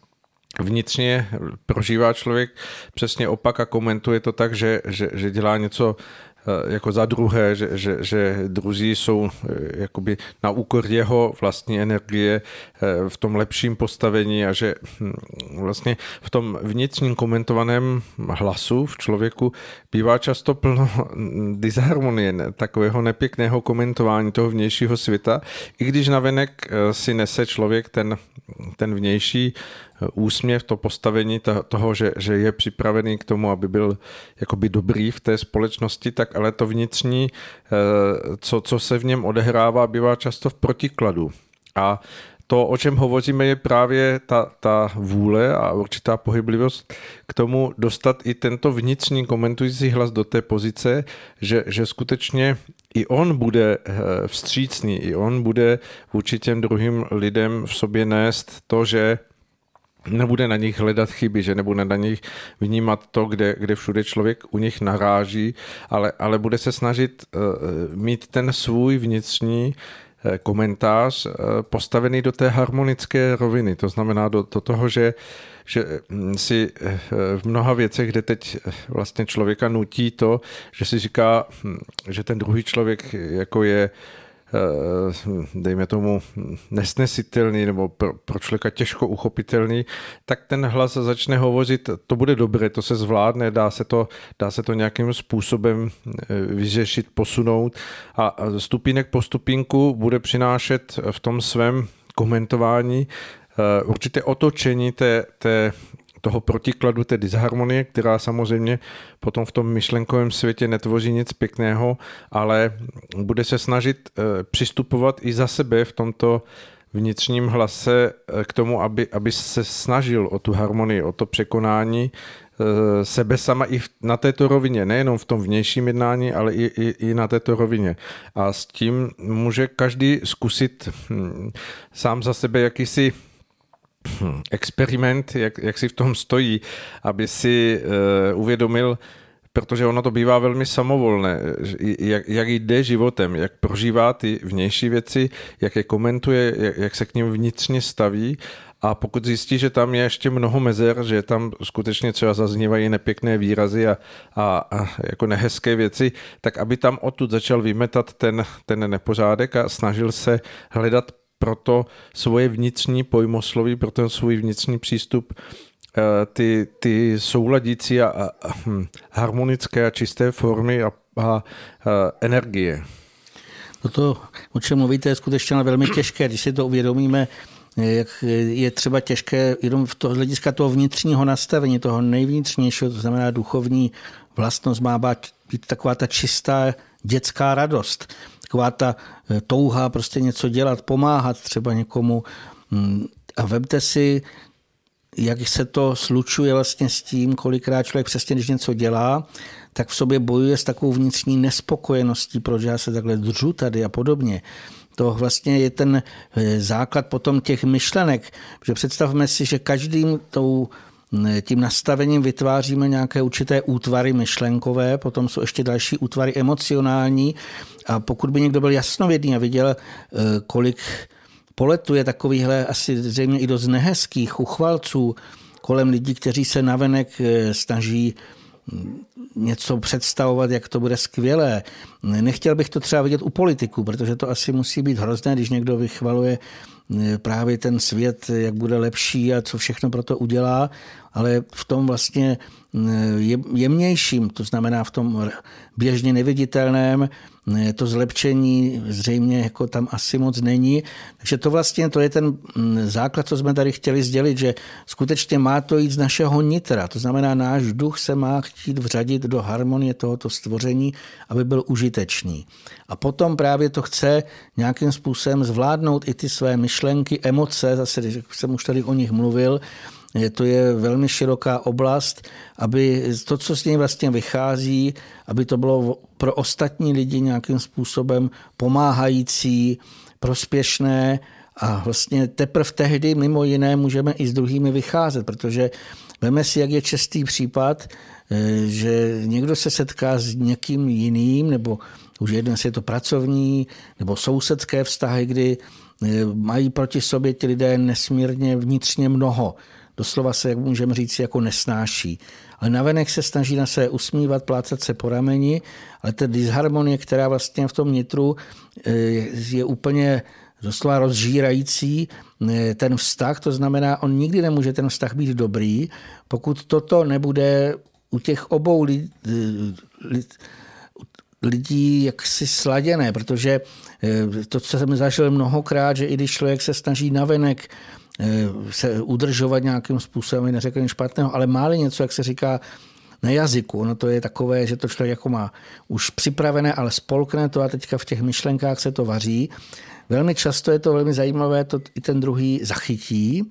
vnitřně prožívá člověk přesně opak a komentuje to tak, že, že, že dělá něco jako za druhé, že, že, že druzí jsou eh, jakoby na úkor jeho vlastní energie eh, v tom lepším postavení a že hm, vlastně v tom vnitřním komentovaném hlasu v člověku bývá často plno disharmonie, takového nepěkného komentování toho vnějšího světa, i když navenek si nese člověk ten, ten vnější úsměv, to postavení toho, že, že je připravený k tomu, aby byl jakoby dobrý v té společnosti, tak ale to vnitřní, eh, co, co se v něm odehrává, bývá často v protikladu. A to, o čem hovoříme, je právě ta, ta vůle a určitá pohyblivost k tomu dostat i tento vnitřní komentující hlas do té pozice, že, že skutečně i on bude eh, vstřícný, i on bude vůči těm druhým lidem v sobě nést to, že nebude na nich hledat chyby, že nebude na nich vnímat to, kde, kde všude člověk u nich naráží, ale, ale bude se snažit uh, mít ten svůj vnitřní uh, komentář uh, postavený do té harmonické roviny. To znamená do, do toho, že že hm, si v mnoha věcech, kde teď vlastně člověka nutí to, že si říká, hm, že ten druhý člověk jako je Eh, dejme tomu, nesnesitelný nebo pro, pro člověka těžko uchopitelný, tak ten hlas začne hovořit, to bude dobré, to se zvládne, dá se to, dá se to nějakým způsobem eh, vyřešit, posunout. A stupínek po stupínku bude přinášet v tom svém komentování eh, určité otočení té, té toho protikladu té disharmonie, která samozřejmě potom v tom myšlenkovém světě netvoří nic pěkného, ale bude se snažit eh, přistupovat i za sebe v tomto vnitřním hlase eh, k tomu, aby, aby se snažil o tu harmonii, o to překonání eh, sebe sama i na této rovině, nejenom v tom vnějším jednání, ale i, i, i na této rovině. A s tím může každý zkusit hm, sám za sebe jakýsi experiment, jak, jak si v tom stojí, aby si uh, uvědomil, protože ono to bývá velmi samovolné, jak, jak jde životem, jak prožívá ty vnější věci, jak je komentuje, jak, jak se k ním vnitřně staví. A pokud zjistí, že tam je ještě mnoho mezer, že tam skutečně třeba zaznívají nepěkné výrazy a, a, a jako nehezké věci, tak aby tam odtud začal vymetat ten, ten nepořádek a snažil se hledat proto svoje vnitřní pojmosloví, pro ten svůj vnitřní přístup eh, ty, ty souladící a, a hm, harmonické a čisté formy a, a, a energie. No to, o čem mluvíte, je skutečně velmi těžké, když si to uvědomíme, jak je třeba těžké jenom v to, hlediska toho vnitřního nastavení, toho nejvnitřnějšího, to znamená duchovní vlastnost má být taková ta čistá dětská radost taková ta eh, touha prostě něco dělat, pomáhat třeba někomu. Mm, a vemte si, jak se to slučuje vlastně s tím, kolikrát člověk přesně, když něco dělá, tak v sobě bojuje s takovou vnitřní nespokojeností, proč já se takhle držu tady a podobně. To vlastně je ten eh, základ potom těch myšlenek, že představme si, že každým tou tím nastavením vytváříme nějaké určité útvary myšlenkové, potom jsou ještě další útvary emocionální a pokud by někdo byl jasnovědný a viděl, eh, kolik poletuje takovýhle asi zřejmě i dost nehezkých uchvalců kolem lidí, kteří se navenek eh, snaží hm, něco představovat, jak to bude skvělé. Nechtěl bych to třeba vidět u politiků, protože to asi musí být hrozné, když někdo vychvaluje právě ten svět, jak bude lepší a co všechno pro to udělá, ale v tom vlastně jemnějším, to znamená v tom běžně neviditelném, eh, to zlepšení zřejmě jako tam asi moc není. Takže to vlastně to je ten mm, základ, co jsme tady chtěli sdělit, že skutečně má to jít z našeho nitra. To znamená, náš duch se má chtít vřadit do harmonie tohoto stvoření, aby byl užitečný. A potom právě to chce nějakým způsobem zvládnout i ty své myšlenky, emoce, zase, jsem už tady o nich mluvil, to je velmi široká oblast, aby to, co z něj vlastně vychází, aby to bylo pro ostatní lidi nějakým způsobem pomáhající, prospěšné a vlastně teprve tehdy mimo jiné můžeme i s druhými vycházet, protože veme si, jak je častý případ, eh, že někdo se setká s někým jiným, nebo už jedno je to pracovní, nebo sousedské vztahy, kdy eh, mají proti sobě ti lidé nesmírně vnitřně mnoho. Doslova se, jak můžeme říct, jako nesnáší. Ale navenek se snaží na se usmívat, plácat se po rameni, ale ta disharmonie, která vlastně v tom nitru eh, je úplně doslova rozžírající eh, ten vztah, to znamená, on nikdy nemůže ten vztah být dobrý, pokud toto nebude u těch obou lidí, lidí jaksi sladěné, protože eh, to, co jsem zažil mnohokrát, že i když člověk se snaží navenek eh, se udržovat nějakým způsobem, neřekl nic špatného, ale má něco, jak se říká, na jazyku. No to je takové, že to člověk jako má už připravené, ale spolkne to a teďka v těch myšlenkách se to vaří. Velmi často je to velmi zajímavé, to i ten druhý zachytí.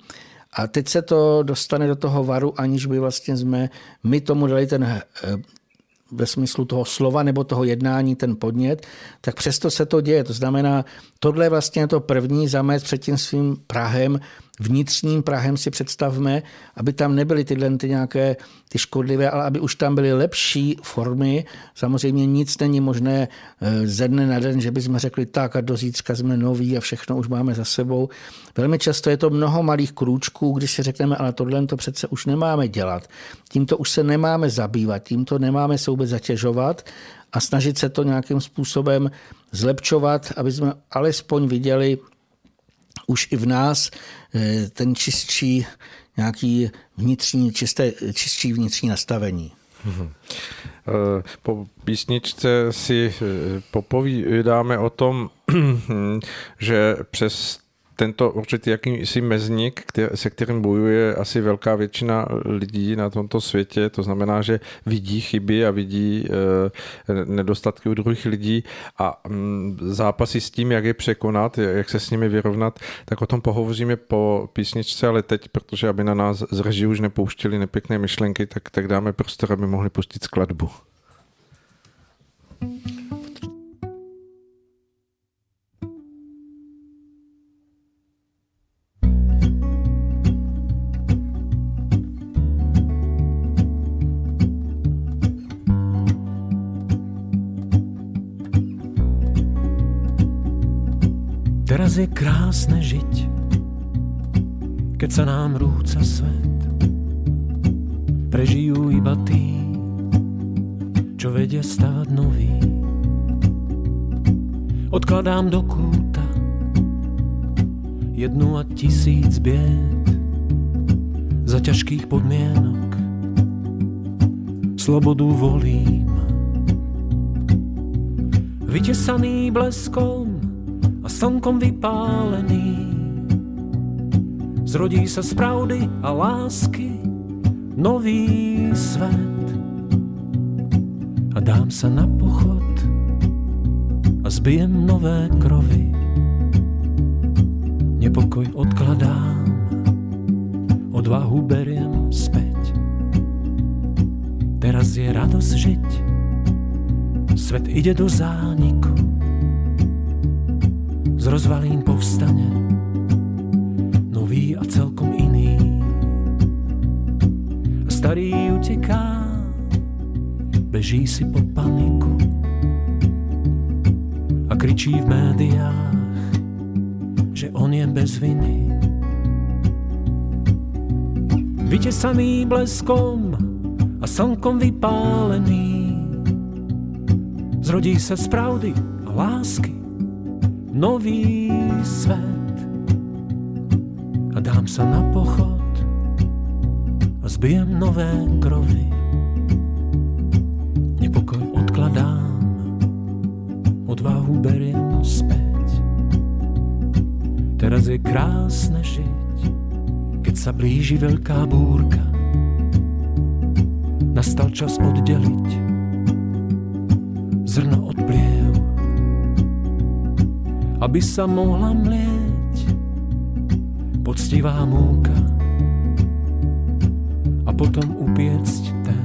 A teď se to dostane do toho varu, aniž by vlastně jsme my tomu dali ten eh, ve smyslu toho slova nebo toho jednání ten podnět, tak přesto se to děje. To znamená, tohle je vlastně to první zamec před tím svým Prahem, vnitřním Prahem si představme, aby tam nebyly tyhle ty nějaké ty škodlivé, ale aby už tam byly lepší formy. Samozřejmě nic není možné eh, ze dne na den, že bychom řekli tak a do zítřka jsme noví a všechno už máme za sebou. Velmi často je to mnoho malých krůčků, když si řekneme, ale tohle to přece už nemáme dělat. Tímto už se nemáme zabývat, tímto nemáme se vůbec zatěžovat a snažit se to nějakým způsobem zlepšovat, aby jsme alespoň viděli už i v nás eh, ten čistší nějaký vnitřní, čisté, čistší vnitřní nastavení. Mhm. Eh, po písničce si eh, popovídáme o tom, že přes tento určitý jakýsi mezník, se kterým bojuje asi velká většina lidí na tomto světě, to znamená, že vidí chyby a vidí e, nedostatky u druhých lidí a mm, zápasy s tím, jak je překonat, jak se s nimi vyrovnat, tak o tom pohovoříme po písničce, ale teď, protože aby na nás z už nepouštili nepěkné myšlenky, tak, tak dáme prostor, aby mohli pustit skladbu. Teraz je krásne žiť, keď sa nám rúca svet. Prežijú iba tí, čo vedia stavať nový. Odkladám do kúta jednu a tisíc bied za ťažkých podmienok. Slobodu volím, vytesaný bleskom a slnkom vypálený. Zrodí sa z pravdy a lásky nový svet. A dám sa na pochod a zbijem nové krovy. Nepokoj odkladám, odvahu beriem späť. Teraz je radosť žiť, svet ide do zániku z rozvalín povstane nový a celkom iný. A starý uteká, beží si po paniku a kričí v médiách, že on je bez viny. Vytesaný bleskom a slnkom vypálený, zrodí sa z pravdy a lásky nový svet a dám sa na pochod a zbijem nové krovy. Nepokoj odkladám, odvahu beriem späť. Teraz je krásne žiť, keď sa blíži veľká búrka. Nastal čas oddeliť aby sa mohla mlieť poctivá múka potom upiecť ten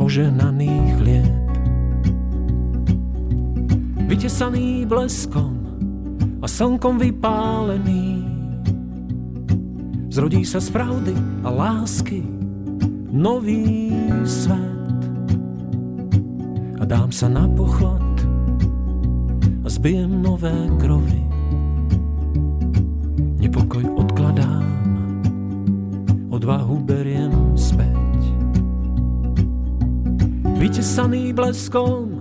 poženaný chlieb. Vytesaný bleskom a slnkom vypálený zrodí sa z pravdy a lásky nový svet. A dám sa na pochod a zbijem nové krovy. Nepokoj odkladám, odvahu beriem späť. Vytesaný bleskom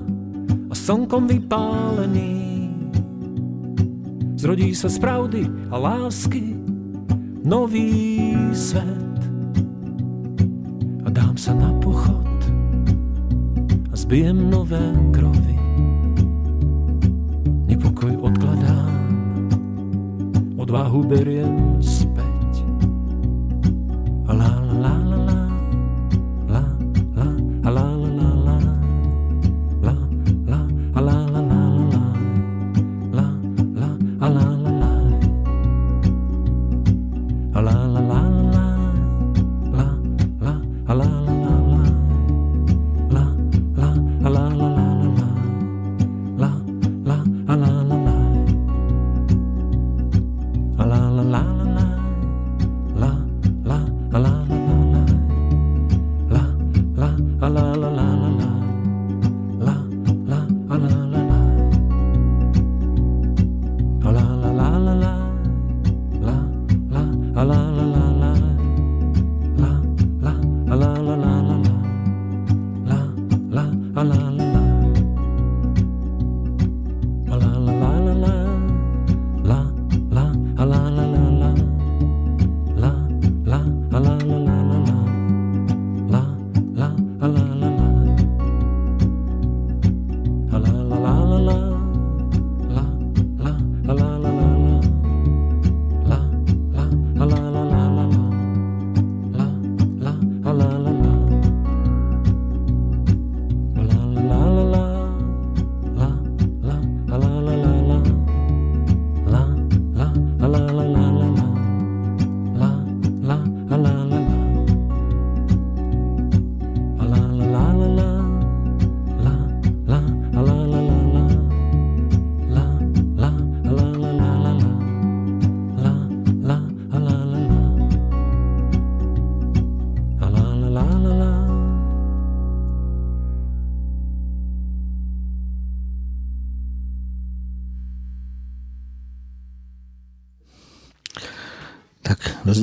a slnkom vypálený zrodí sa z pravdy a lásky nový svet a dám sa na pochod a zbijem nové krovy.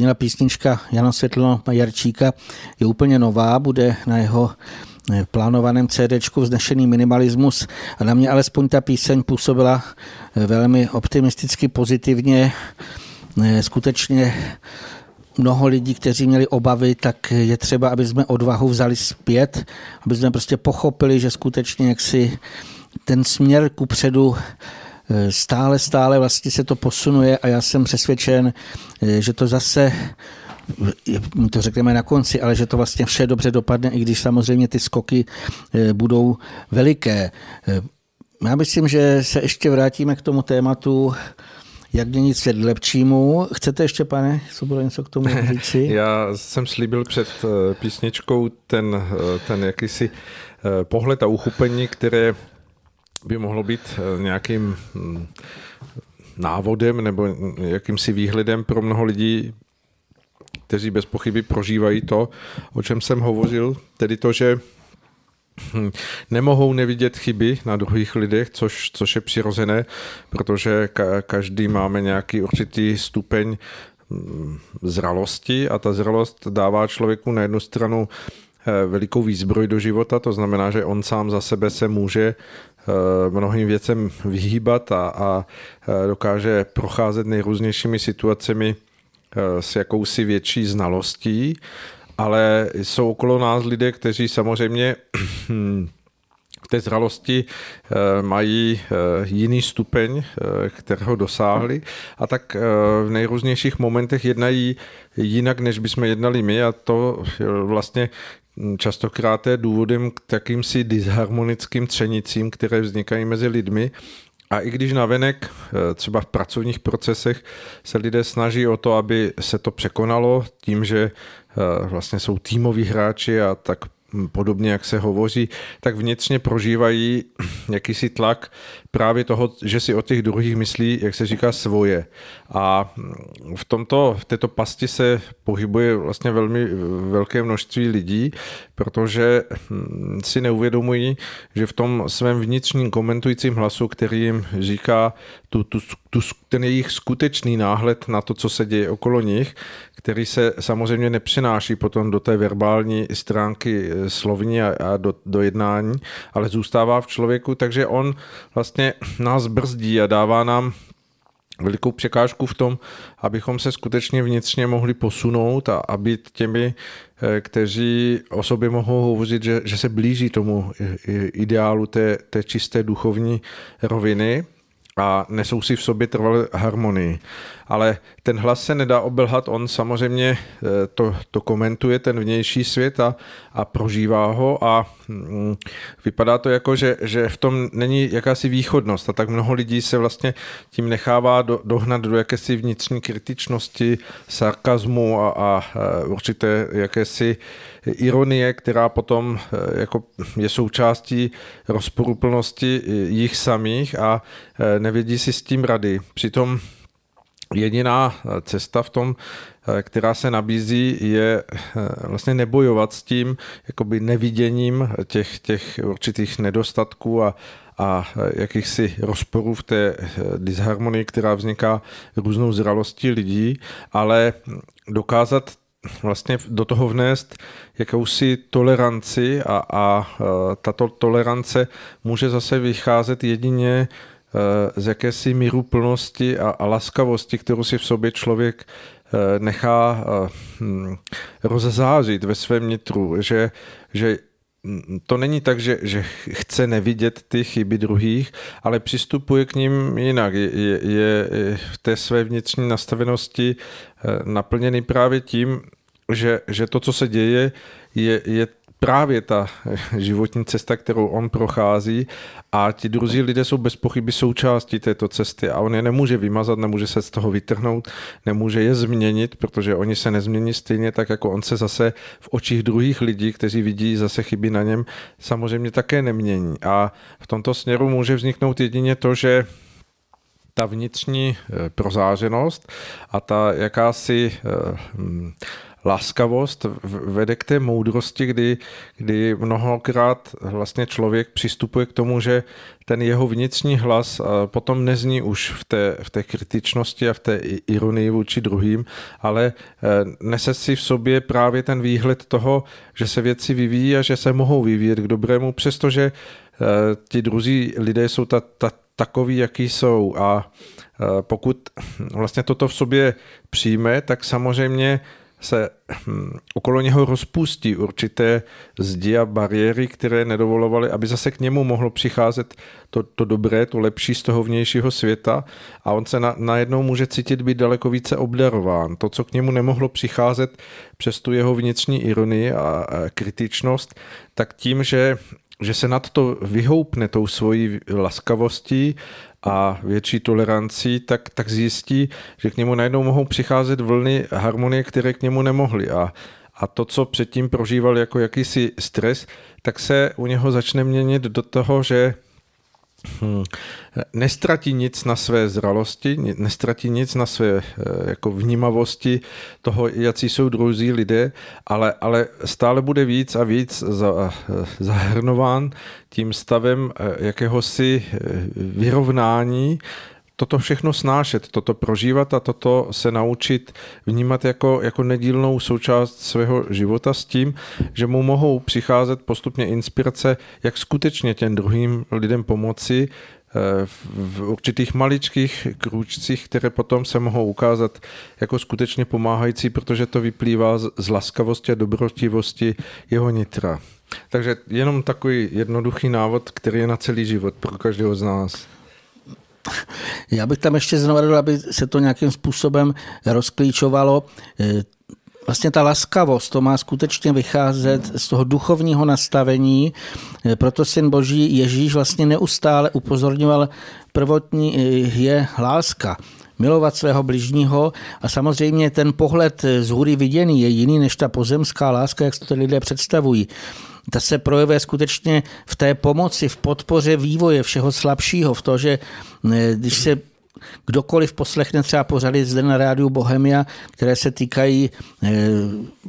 Dozněla písnička Jana Světlona Jarčíka, je úplně nová, bude na jeho eh, plánovaném CD Vznešený minimalismus a na mě alespoň ta píseň působila eh, velmi optimisticky, pozitivně. Eh, skutečně mnoho lidí, kteří měli obavy, tak je třeba, aby jsme odvahu vzali zpět, aby jsme prostě pochopili, že skutečně jaksi ten směr ku předu stále, stále vlastně se to posunuje a já jsem přesvědčen, že to zase my to řekneme na konci, ale že to vlastně vše dobře dopadne, i když samozřejmě ty skoky eh, budou veliké. Eh, já myslím, že se ještě vrátíme k tomu tématu, jak měnit svět lepšímu. Chcete ještě, pane Svoboda, něco k tomu říci? Já jsem slíbil před eh, písničkou ten, ten jakýsi pohled a uchopení, které by mohlo být eh, nějakým hm, návodem nebo jakýmsi výhledem pro mnoho lidí, kteří bez pochyby prožívají to, o čem jsem hovořil, tedy to, že hm, nemohou nevidět chyby na druhých lidech, což, což je přirozené, protože ka- každý máme nějaký určitý stupeň hm, zralosti a ta zralost dává člověku na jednu stranu eh, velikou výzbroj do života, to znamená, že on sám za sebe se může mnohým věcem vyhýbat a, a eh, dokáže procházet nejrůznějšími situacemi eh, s jakousi větší znalostí, ale jsou okolo nás lidé, kteří samozřejmě v té zralosti mají jiný stupeň, kterého dosáhli. A tak v nejrůznějších momentech jednají jinak, než bychom jednali my. A to vlastně častokrát je důvodem k takýmsi disharmonickým třenicím, které vznikají mezi lidmi. A i když navenek, eh, třeba v pracovních procesech, se lidé snaží o to, aby se to překonalo tím, že eh, vlastně jsou týmoví hráči a tak podobně, jak se hovoří, tak vnitřně prožívají jakýsi tlak právě toho, že si o těch druhých myslí, jak se říká, svoje. A v, tomto, v této pasti se pohybuje vlastně velmi velké množství lidí, protože hm, si neuvědomují, že v tom svém vnitřním komentujícím hlasu, který jim říká tu, tu, tu, ten jejich skutečný náhled na to, co se děje okolo nich, který se samozřejmě nepřináší potom do té verbální stránky eh, slovní a, a do, do jednání, ale zůstává v člověku, takže on vlastně nás brzdí a dává nám velikou překážku v tom, abychom se skutečně vnitřně mohli posunout a, a být těmi, eh, kteří o sobě mohou hovořit, že, že se blíží tomu ideálu té, té čisté duchovní roviny a nesou si v sobě trvalé harmonii. Ale ten hlas se nedá obelhat, on samozřejmě eh, to, to komentuje, ten vnější svět a, a prožívá ho a mm, vypadá to jako, že, že v tom není jakási východnost a tak mnoho lidí se vlastně tím nechává do, dohnat do jakési vnitřní kritičnosti, sarkazmu a, a určité jakési ironie, která potom eh, jako je součástí rozporuplnosti jich samých a eh, nevědí si s tím rady. Přitom jediná cesta v tom, eh, která se nabízí, je vlastně nebojovat s tím jakoby neviděním těch, těch určitých nedostatků a, a jakýchsi rozporů v té disharmonii, která vzniká různou zralostí lidí, ale dokázat vlastně do toho vnést jakousi toleranci a, a tato tolerance může zase vycházet jedině z jakési míru plnosti a, laskavosti, kterou si v sobě člověk e, nechá e, hm, rozzářit ve svém nitru, že, že to není tak, že, že chce nevidět ty chyby druhých, ale přistupuje k ním jinak. Je, je, je v té své vnitřní nastavenosti naplněný právě tím, že, že to, co se děje, je, je právě ta životní cesta, kterou on prochází a ti druzí lidé jsou bez pochyby součástí této cesty a on je nemůže vymazat, nemůže se z toho vytrhnout, nemůže je změnit, protože oni se nezmění stejně tak, jako on se zase v očích druhých lidí, kteří vidí zase chyby na něm, samozřejmě také nemění. A v tomto směru může vzniknout jedině to, že ta vnitřní eh, prozářenost a ta jakási eh, láskavost vede k té moudrosti, kdy, kdy mnohokrát vlastně člověk přistupuje k tomu, že ten jeho vnitřní hlas potom nezní už v té, v té kritičnosti a v té ironii vůči druhým, ale eh, nese si v sobě právě ten výhled toho, že se věci vyvíjí a že se mohou vyvíjet k dobrému, přestože eh, ti druzí lidé jsou ta, ta, takový, jaký jsou. A eh, pokud vlastně toto v sobě přijme, tak samozřejmě se hm, okolo něho rozpustí určité zdi a bariéry, které nedovolovaly, aby zase k němu mohlo přicházet to, to dobré, to lepší z toho vnějšího světa a on se na, najednou může cítit být daleko více obdarován. To, co k němu nemohlo přicházet přes tu jeho vnitřní ironii a, a kritičnost, tak tím, že že se nad to vyhoupne tou svojí laskavostí a větší tolerancí, tak, tak zjistí, že k němu najednou mohou přicházet vlny harmonie, které k němu nemohly. A, a to, co předtím prožíval jako jakýsi stres, tak se u něho začne měnit do toho, že Hmm. Nestratí nic na své zralosti, nestratí nic na své eh, jako vnímavosti toho, jaký jsou druzí lidé, ale, ale stále bude víc a víc za, eh, zahrnován tím stavem eh, jakéhosi vyrovnání toto všechno snášet, toto prožívat a toto se naučit vnímat jako, jako nedílnou součást svého života s tím, že mu mohou přicházet postupně inspirace, jak skutečně těm druhým lidem pomoci eh, v určitých maličkých krůčcích, které potom se mohou ukázat jako skutečně pomáhající, protože to vyplývá z laskavosti a dobrotivosti jeho nitra. Takže jenom takový jednoduchý návod, který je na celý život pro každého z nás. Já bych tam ještě znovu dal, aby se to nějakým způsobem rozklíčovalo. Eh, vlastně ta laskavost, to má skutečně vycházet z toho duchovního nastavení, proto syn boží Ježíš vlastně neustále upozorňoval, prvotní je láska milovat svého bližního a samozřejmě ten pohled z hůry viděný je jiný než ta pozemská láska, jak to lidé představují. Ta se projevuje skutečně v té pomoci, v podpoře vývoje všeho slabšího, v to, že eh, když se kdokoliv poslechne třeba pořady zde na rádiu Bohemia, které se týkají eh,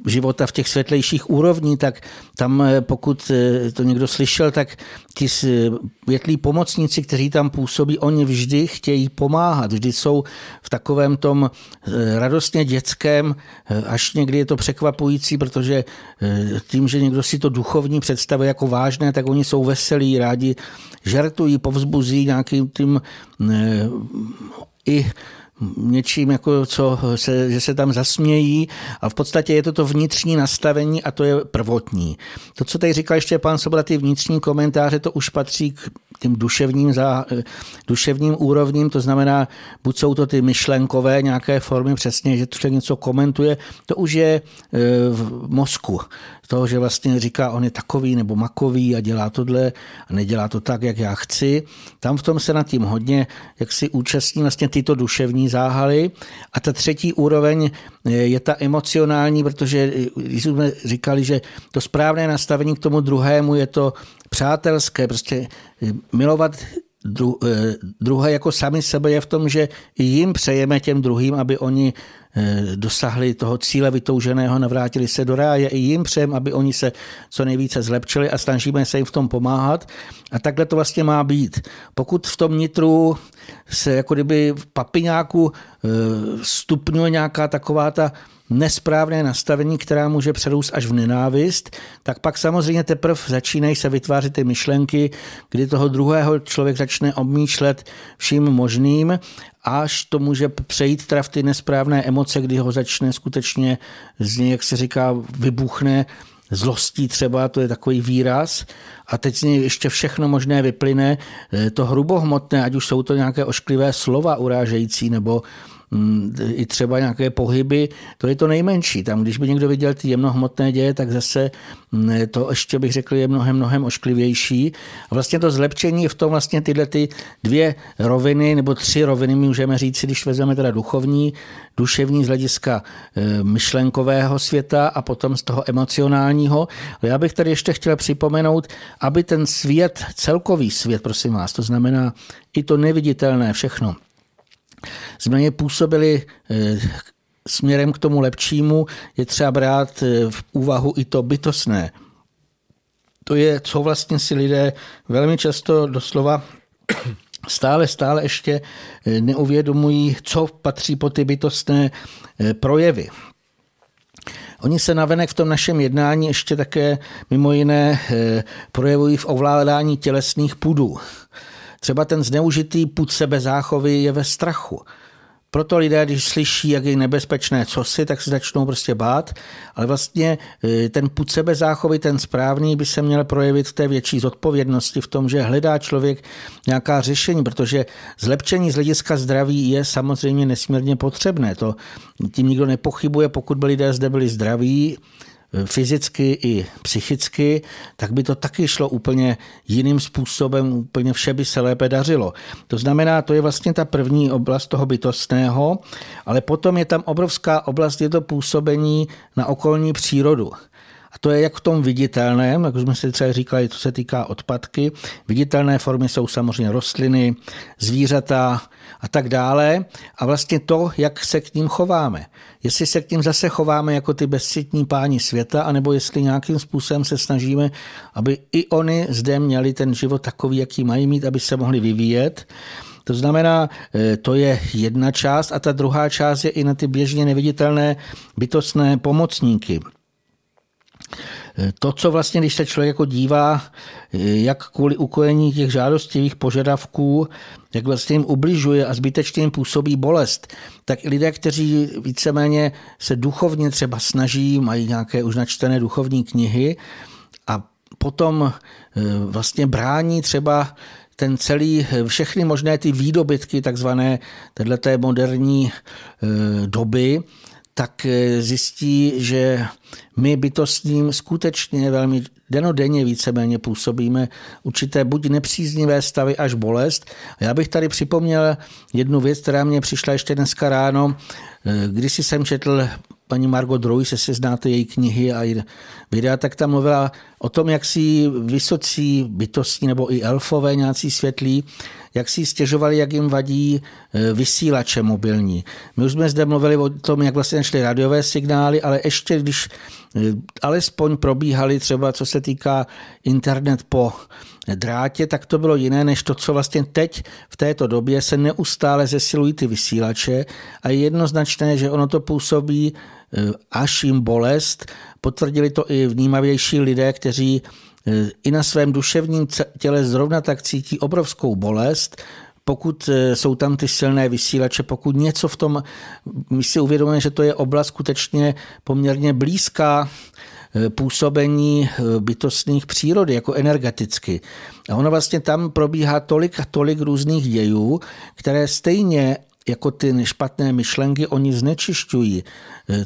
života v těch světlejších úrovní, tak tam, eh, pokud eh, to někdo slyšel, tak ti větlí pomocníci, kteří tam působí, oni vždy chtějí pomáhat, vždy jsou v takovém tom radostně dětském, až někdy je to překvapující, protože tím, že někdo si to duchovní představuje jako vážné, tak oni jsou veselí, rádi žertují, povzbuzí nějakým tím i něčím, jako co se, že se tam zasmějí a v podstatě je to to vnitřní nastavení a to je prvotní. To, co tady říkal ještě pan Soboda, ty vnitřní komentáře, to už patří k tím duševním, za, duševním úrovním, to znamená, buď jsou to ty myšlenkové nějaké formy, přesně, že člověk něco komentuje, to už je e, v mozku. To, že vlastně říká, on je takový nebo makový a dělá tohle a nedělá to tak, jak já chci. Tam v tom se nad tím hodně, jak si účastní vlastně tyto duševní záhaly. A ta třetí úroveň e, je ta emocionální, protože e, když jsme říkali, že to správné nastavení k tomu druhému je to přátelské, prostě eh, milovat dru, eh, druhé jako sami sebe je v tom, že jim přejeme těm druhým, aby oni eh, dosahli toho cíle vytouženého, navrátili se do ráje. I jim přejem, aby oni se co nejvíce zlepšili a snažíme se jim v tom pomáhat. A takhle to vlastně má být. Pokud v tom nitru se jako kdyby v papiňáku stupňuje nějaká taková ta nesprávné nastavení, která může přerůst až v nenávist, tak pak samozřejmě teprve začínají se vytvářet ty myšlenky, kdy toho druhého člověk začne obmýšlet vším možným, až to může přejít teda v ty nesprávné emoce, kdy ho začne skutečně z něj, jak se říká, vybuchne zlostí třeba, to je takový výraz, a teď z něj ještě všechno možné vyplyne, to hrubohmotné, ať už jsou to nějaké ošklivé slova urážející, nebo i třeba nějaké pohyby, to je to nejmenší. Tam, když by někdo viděl ty jemnohmotné děje, tak zase mm, to ještě bych řekl je mnohem, mnohem ošklivější. A vlastně to zlepšení je v tom vlastně tyhle ty dvě roviny, nebo tři roviny, můžeme říct, když vezmeme teda duchovní, duševní z hlediska e, myšlenkového světa a potom z toho emocionálního. Ale já bych tady ještě chtěl připomenout, aby ten svět, celkový svět, prosím vás, to znamená i to neviditelné všechno, změně působily eh, směrem k tomu lepšímu, je třeba brát eh, v úvahu i to bytostné. To je, co vlastně si lidé velmi často doslova stále, stále ještě eh, neuvědomují, co patří po ty bytostné projevy. Oni se navenek v tom našem jednání ještě také mimo jiné projevují v ovládání tělesných půdů. Třeba ten zneužitý put sebezáchovy je ve strachu. Proto lidé, když slyší, jak je nebezpečné cosi, tak se začnou prostě bát, ale vlastně e, ten put sebezáchovy, ten správný, by se měl projevit v té větší zodpovědnosti, v tom, že hledá člověk nějaká řešení, protože zlepšení z hlediska zdraví je samozřejmě nesmírně potřebné. To tím nikdo nepochybuje, pokud by lidé zde byli zdraví, fyzicky i psychicky, tak by to taky šlo úplně jiným způsobem, úplně vše by se lépe dařilo. To znamená, to je vlastně ta první oblast toho bytostného, ale potom je tam obrovská oblast, je to působení na okolní přírodu. A to je jak v tom viditelném, jak už jsme si třeba říkali, to se týká odpadky. Viditelné formy jsou samozřejmě rostliny, zvířata a tak dále. A vlastně to, jak se k ním chováme. Jestli se k ním zase chováme jako ty bezcitní páni světa, anebo jestli nějakým způsobem se snažíme, aby i oni zde měli ten život takový, jaký mají mít, aby se mohli vyvíjet. To znamená, eh, to je jedna část a ta druhá část je i na ty běžně neviditelné bytostné pomocníky. To, co vlastně, když se člověk jako dívá, jak kvůli ukojení těch žádostivých požadavků, jak vlastně jim ubližuje a zbytečně jim působí bolest, tak i lidé, kteří víceméně se duchovně třeba snaží, mají nějaké už načtené duchovní knihy a potom e, vlastně brání třeba ten celý, všechny možné ty výdobytky takzvané této moderní e, doby, tak eh, zjistí, že my bytostním skutečně velmi denodenně víceméně působíme určité buď nepříznivé stavy až bolest. Já bych tady připomněl jednu věc, která mě přišla ještě dneska ráno. Eh, když jsem četl paní Margot Roy, se si znáte její knihy a videa, tak tam mluvila o tom, jak si vysocí bytosti nebo i elfové nějací světlí, jak si stěžovali, jak jim vadí e, vysílače mobilní. My už jsme zde mluvili o tom, jak vlastně našly radiové signály, ale ještě když alespoň probíhaly třeba, co se týká internet po drátě, tak to bylo jiné, než to, co vlastně teď v této době se neustále zesilují ty vysílače a je jednoznačné, že ono to působí e, až jim bolest. Potvrdili to i vnímavější lidé, kteří e, i na svém duševním těle zrovna tak cítí obrovskou bolest, pokud e, jsou tam ty silné vysílače, pokud něco v tom, my si uvědomujeme, že to je oblast skutečně poměrně blízká Eh, působení eh, bytostných přírody, jako energeticky. A ono vlastně tam probíhá tolik a tolik různých dějů, které stejně jako ty špatné myšlenky, oni znečišťují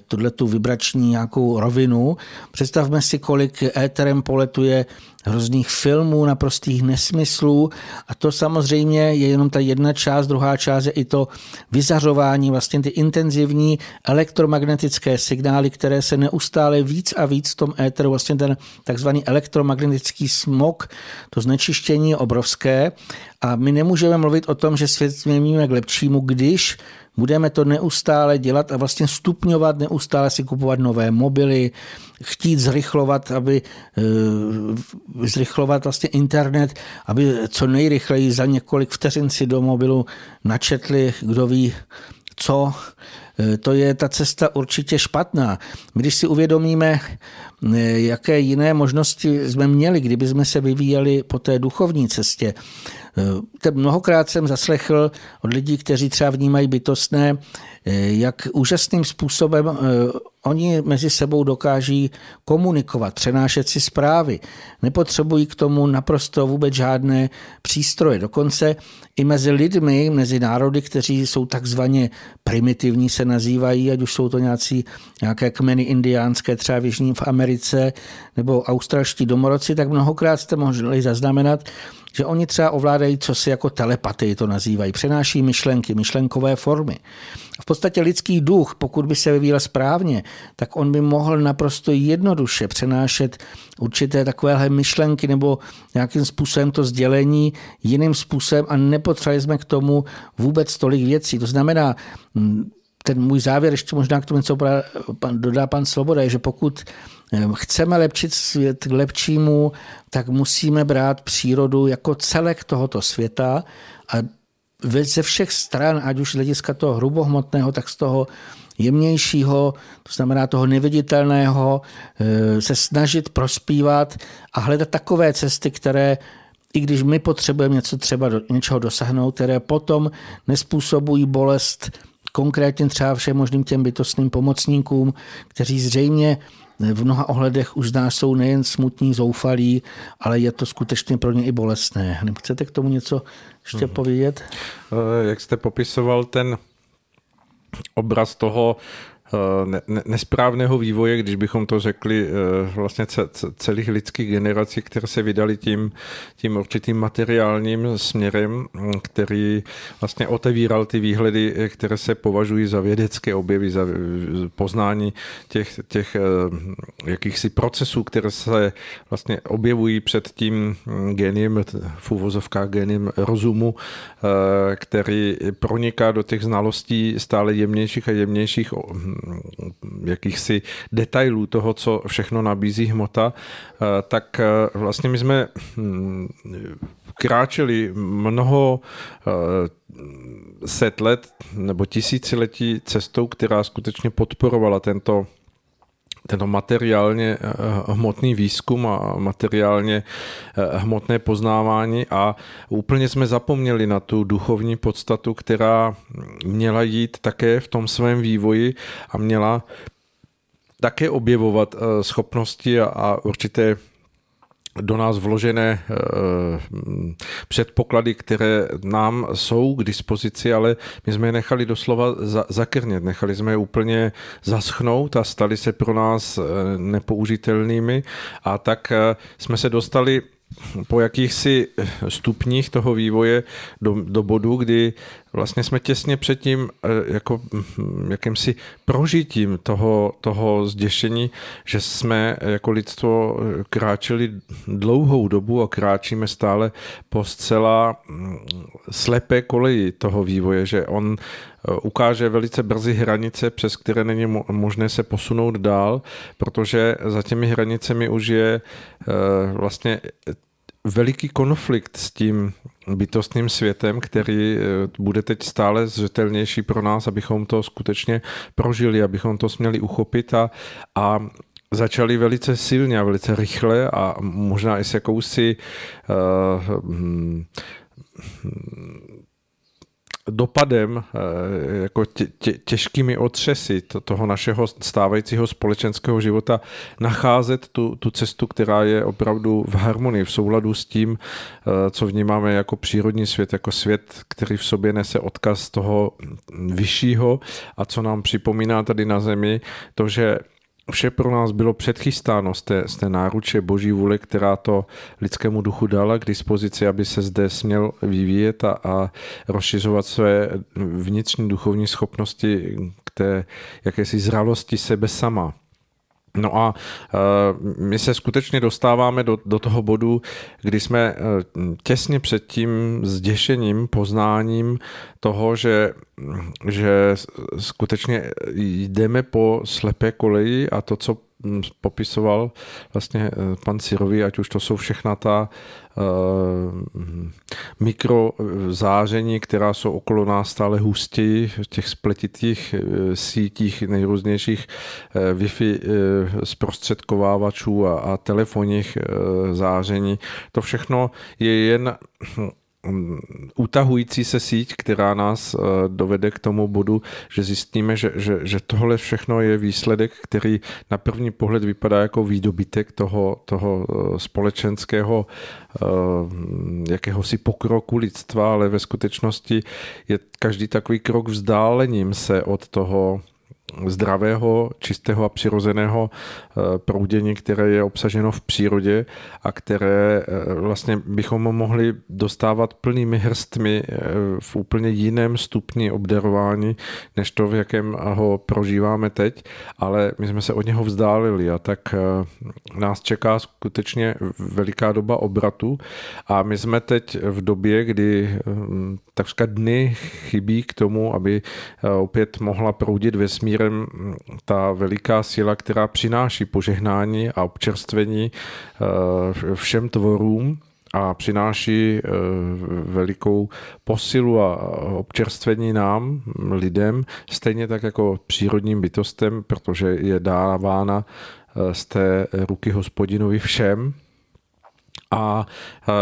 tuhle tu vibrační nějakou rovinu. Představme si, kolik éterem poletuje hrozných filmů, naprostých nesmyslů. A to samozřejmě je jenom ta jedna část, druhá část je i to vyzařování, vlastně ty intenzivní elektromagnetické signály, které se neustále víc a víc v tom éteru, vlastně ten takzvaný elektromagnetický smog, to znečištění je obrovské. A my nemůžeme mluvit o tom, že svět změníme k lepšímu, když budeme to neustále dělat a vlastně stupňovat, neustále si kupovat nové mobily, chtít zrychlovat, aby eh, zrychlovat vlastně internet, aby co nejrychleji za několik vteřin si do mobilu načetli, kdo ví co, eh, to je ta cesta určitě špatná. Když si uvědomíme, eh, jaké jiné možnosti jsme měli, kdyby jsme se vyvíjeli po té duchovní cestě, Mnohokrát jsem zaslechl od lidí, kteří třeba vnímají bytostné, jak úžasným způsobem eh, oni mezi sebou dokáží komunikovat, přenášet si zprávy. Nepotřebují k tomu naprosto vůbec žádné přístroje. Dokonce i mezi lidmi, mezi národy, kteří jsou takzvaně primitivní, se nazývají, ať už jsou to nějací, nějaké kmeny indiánské, třeba v Jižní v Americe, nebo australští domorodci, tak mnohokrát jste mohli zaznamenat, že oni třeba ovládají, co si jako telepatii to nazývají, přenáší myšlenky, myšlenkové formy. V podstatě lidský duch, pokud by se vyvíjel správně, tak on by mohl naprosto jednoduše přenášet určité takovéhle myšlenky nebo nějakým způsobem to sdělení jiným způsobem a nepotřebovali jsme k tomu vůbec tolik věcí. To znamená, ten můj závěr, ještě možná k tomu něco dodá pan Svoboda, je, že pokud chceme lepšit svět k lepšímu, tak musíme brát přírodu jako celek tohoto světa a ze všech stran, ať už z hlediska toho hrubohmotného, tak z toho jemnějšího, to znamená toho neviditelného, eh, se snažit prospívat a hledat takové cesty, které i když my potřebujeme něco třeba do, něčeho dosáhnout, které potom nespůsobují bolest konkrétně třeba všem možným těm bytostným pomocníkům, kteří zřejmě v mnoha ohledech už nás jsou nejen smutní, zoufalí, ale je to skutečně pro ně i bolestné. Chcete k tomu něco ještě hmm. povědět? Eh, jak jste popisoval ten obraz toho, ne, nesprávného vývoje, když bychom to řekli eh, vlastně celých lidských generací, které se vydali tím, tím určitým materiálním směrem, hm, který vlastně otevíral ty výhledy, eh, které se považují za vědecké objevy, za poznání těch, těch jakýchsi procesů, které se vlastně objevují před tím hm, geniem, v úvozovkách geniem rozumu, který proniká do těch znalostí stále jemnějších a jemnějších hm, jakýchsi detailů toho, co všechno nabízí hmota, eh, tak eh, vlastně my jsme hm, kráčeli mnoho eh, set let nebo tisíciletí cestou, která skutečně podporovala tento tento materiálně eh, hmotný výzkum a materiálně eh, hmotné poznávání a úplně jsme zapomněli na tu duchovní podstatu, která měla jít také v tom svém vývoji a měla také objevovat eh, schopnosti a určité do nás vložené eh, předpoklady, které nám jsou k dispozici, ale my jsme je nechali doslova zakrnět, nechali jsme je úplně zaschnout a stali se pro nás eh, nepoužitelnými. A tak eh, jsme se dostali po jakýchsi stupních toho vývoje do, do bodu, kdy vlastně jsme těsně před tím eh, jako hm, jakýmsi prožitím toho, toho zděšení, že jsme jako lidstvo kráčeli dlouhou dobu a kráčíme stále po zcela hm, slepé koleji toho vývoje, že on eh, ukáže velice brzy hranice, přes které není možné se posunout dál, protože za těmi hranicemi už je eh, vlastně veliký konflikt s tím bytostným světem, který eh, bude teď stále zřetelnější pro nás, abychom to skutečně prožili, abychom to směli uchopit a, a začali velice silně a velice rychle a možná i s jakousi uh, dopadem, eh, jako tě, tě, těžkými otřesy toho našeho stávajícího společenského života nacházet tu, tu cestu, která je opravdu v harmonii, v souladu s tím, eh, co vnímáme jako přírodní svět, jako svět, který v sobě nese odkaz toho vyššího a co nám připomíná tady na zemi, to, že vše pro nás bylo předchystáno z té, z té náruče boží vůle, která to lidskému duchu dala k dispozici, aby se zde směl vyvíjet a, a rozšiřovat své vnitřní duchovní schopnosti k té jakési zralosti sebe sama. No a uh, my se skutečně dostáváme do, do toho bodu, kdy jsme uh, těsně před tím zděšením, poznáním toho, že, že skutečně jdeme po slepé koleji a to, co hm, popisoval vlastně eh, pan Cirovi, ať už to jsou všechna ta mikrozáření, která jsou okolo nás stále hustěji v těch spletitých sítích nejrůznějších Wi-Fi zprostředkovávačů a, a telefonních záření. To všechno je jen utahující se síť, která nás eh, dovede k tomu bodu, že zjistíme, že, že, že tohle všechno je výsledek, který na první pohled vypadá jako výdobytek toho, toho eh, společenského eh, jakéhosi pokroku lidstva, ale ve skutečnosti je každý takový krok vzdálením se od toho zdravého, čistého a přirozeného eh, proudění, které je obsaženo v přírodě a které eh, vlastně bychom mohli dostávat plnými hrstmi eh, v úplně jiném stupni obdarování, než to, v jakém ho prožíváme teď, ale my jsme se od něho vzdálili a tak nás čeká skutečně veliká doba obratu a my jsme teď v době, kdy takřka dny chybí k tomu, aby opět mohla proudit vesmír mm, ta veliká síla, která přináší požehnání a občerstvení eh, všem tvorům a přináší eh, velikou posilu a občerstvení nám, lidem, stejně tak jako přírodním bytostem, protože je dávána eh, z té ruky hospodinovi všem, a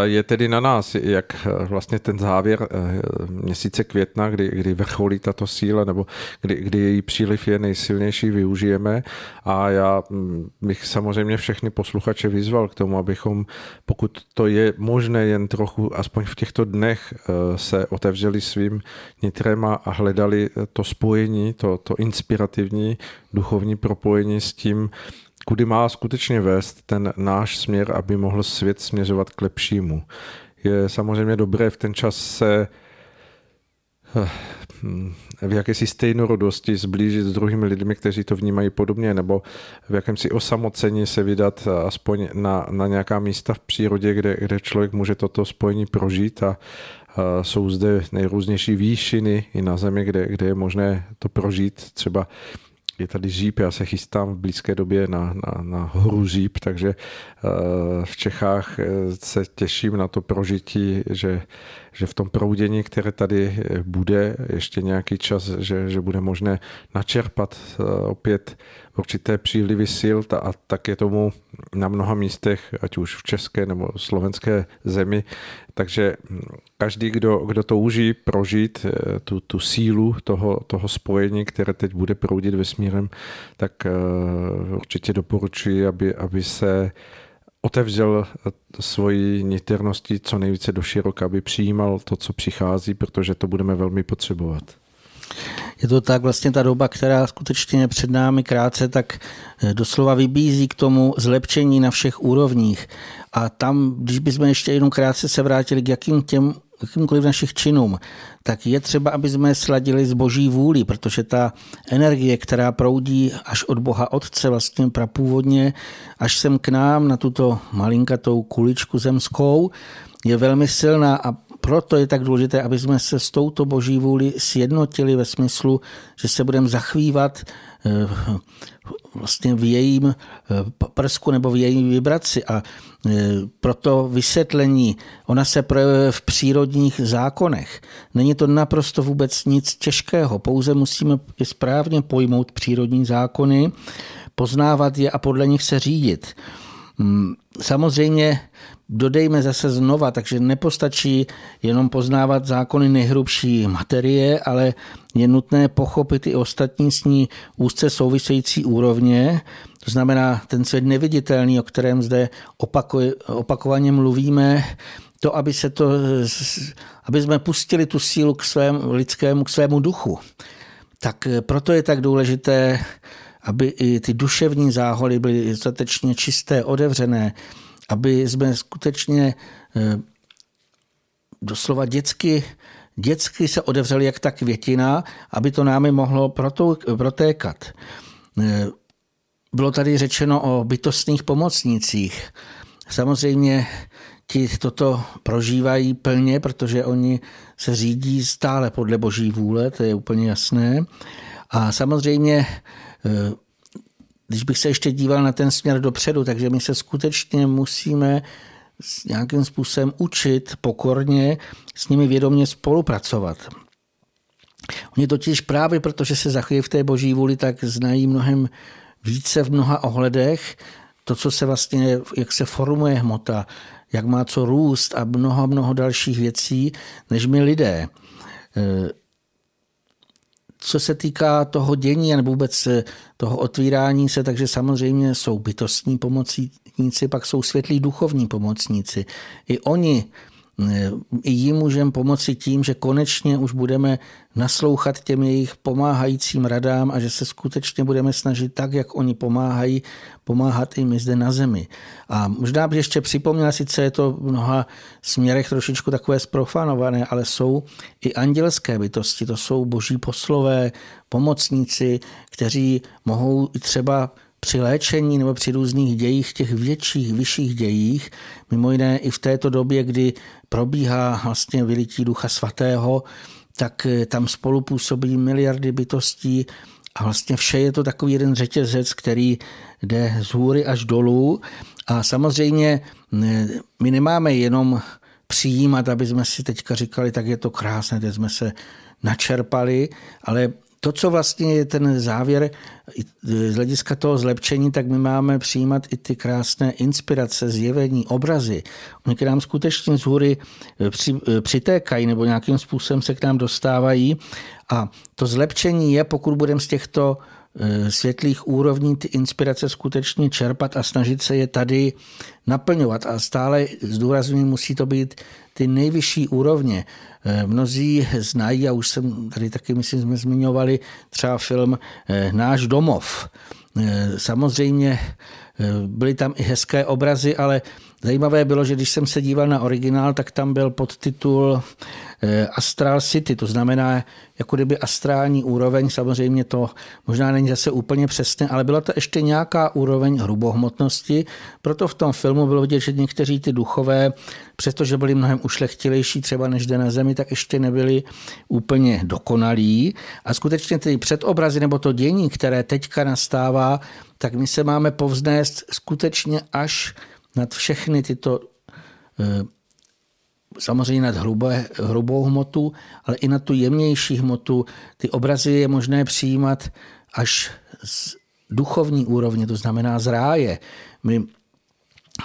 je tedy na nás, jak vlastně ten závěr eh, měsíce května, kdy, kdy vrcholí tato síla, nebo kdy, kdy její příliv je nejsilnější, využijeme. A já mm, bych samozřejmě všechny posluchače vyzval k tomu, abychom, pokud to je možné jen trochu, aspoň v těchto dnech se otevřeli svým nitrem a hledali to spojení, to, to inspirativní duchovní propojení s tím, kudy má skutečně vést ten náš směr, aby mohl svět směřovat k lepšímu. Je samozřejmě dobré v ten čas se eh, v jakési stejnorodosti zblížit s druhými lidmi, kteří to vnímají podobně, nebo v jakémsi osamocení se vydat aspoň na, na nějaká místa v přírodě, kde, kde člověk může toto spojení prožít a, a jsou zde nejrůznější výšiny i na zemi, kde, kde je možné to prožít. Třeba je tady žíp, já se chystám v blízké době na, na, na horu žíp, takže eh, v Čechách eh, se těším na to prožití, že, že v tom proudění, které tady eh, bude ještě nějaký čas, že, že bude možné načerpat opět určité přílivy sil a tak je tomu na mnoha místech, ať už v české nebo slovenské zemi. Takže hm, každý, kdo, kdo touží prožít eh, tu, tu sílu toho, toho spojení, které teď bude proudit vesmírem, tak určitě doporučuji, aby, aby se otevřel svoji niternosti co nejvíce do široka, aby přijímal to, co přichází, protože to budeme velmi potřebovat. Je to tak, vlastně ta doba, která skutečně před námi krátce, tak eh, doslova vybízí k tomu zlepšení na všech úrovních. A tam, když bychom ještě jenom krátce se vrátili k jakým těm jakýmkoliv našich činům, tak je třeba, aby jsme sladili s boží vůli, protože ta energie, která proudí až od Boha Otce, vlastně prapůvodně, až sem k nám na tuto malinkatou kuličku zemskou, je velmi silná a proto je tak důležité, aby jsme se s touto boží vůli sjednotili ve smyslu, že se budeme zachvívat vlastně v jejím eh, prsku nebo v jejím vibraci a eh, proto vysvětlení, ona se projevuje v přírodních zákonech. Není to naprosto vůbec nic těžkého, pouze musíme správně pojmout přírodní zákony, poznávat je a podle nich se řídit. Hmm, samozřejmě dodejme zase znova, takže nepostačí jenom poznávat zákony nejhrubší materie, ale je nutné pochopit i ostatní s ní úzce související úrovně, to znamená ten svět neviditelný, o kterém zde opakovaně mluvíme, to, aby, se to, aby jsme pustili tu sílu k svému lidskému, k svému duchu. Tak proto je tak důležité, aby i ty duševní záholy byly dostatečně čisté, otevřené, aby jsme skutečně eh, doslova dětsky, dětsky se odevřeli jak ta květina, aby to námi mohlo protékat. Eh, bylo tady řečeno o bytostných pomocnících. Samozřejmě ti toto prožívají plně, protože oni se řídí stále podle boží vůle, to je úplně jasné. A samozřejmě když bych se ještě díval na ten směr dopředu, takže my se skutečně musíme nějakým způsobem učit pokorně s nimi vědomě spolupracovat. Oni totiž právě protože se zachojí v té boží vůli, tak znají mnohem více v mnoha ohledech to, co se vlastně, jak se formuje hmota, jak má co růst a mnoho, mnoho dalších věcí, než my lidé co se týká toho dění nebo vůbec eh, toho otvírání se, takže samozřejmě jsou bytostní pomocníci, pak jsou světlí duchovní pomocníci. I oni i jim můžeme pomoci tím, že konečně už budeme naslouchat těm jejich pomáhajícím radám a že se skutečně budeme snažit tak, jak oni pomáhají, pomáhat i my zde na zemi. A možná bych ještě připomněla, sice je to v mnoha směrech trošičku takové sprofanované, ale jsou i andělské bytosti, to jsou boží poslové, pomocníci, kteří mohou třeba při léčení nebo při různých dějích, těch větších, vyšších dějích, mimo jiné i v této době, kdy probíhá vlastně vylití ducha svatého, tak eh, tam spolu působí miliardy bytostí a vlastně vše je to takový jeden řetězec, který jde z hůry až dolů. A samozřejmě eh, my nemáme jenom přijímat, aby jsme si teďka říkali, tak je to krásné, teď jsme se načerpali, ale to, co vlastně je ten závěr z hlediska toho zlepšení, tak my máme přijímat i ty krásné inspirace, zjevení, obrazy. Oni k nám skutečně z hůry eh, při, eh, přitékají nebo nějakým způsobem se k nám dostávají. A to zlepšení je, pokud budeme z těchto eh, světlých úrovní ty inspirace skutečně čerpat a snažit se je tady naplňovat. A stále zdůrazňuji, musí to být ty nejvyšší úrovně. Eh, mnozí znají, a už jsem tady taky, myslím, jsme zmiňovali třeba film eh, Náš domov. Eh, samozřejmě byly tam i hezké obrazy, ale zajímavé bylo, že když jsem se díval na originál, tak tam byl podtitul Astral City, to znamená jako kdyby astrální úroveň, samozřejmě to možná není zase úplně přesné, ale byla to ještě nějaká úroveň hrubohmotnosti, proto v tom filmu bylo vidět, že někteří ty duchové, přestože byli mnohem ušlechtilejší třeba než jde na zemi, tak ještě nebyli úplně dokonalí. A skutečně ty předobrazy nebo to dění, které teďka nastává, tak my se máme povznést skutečně až nad všechny tyto eh, samozřejmě nad hrubé, hrubou hmotu, ale i na tu jemnější hmotu. Ty obrazy je možné přijímat až z duchovní úrovně, to znamená z ráje. My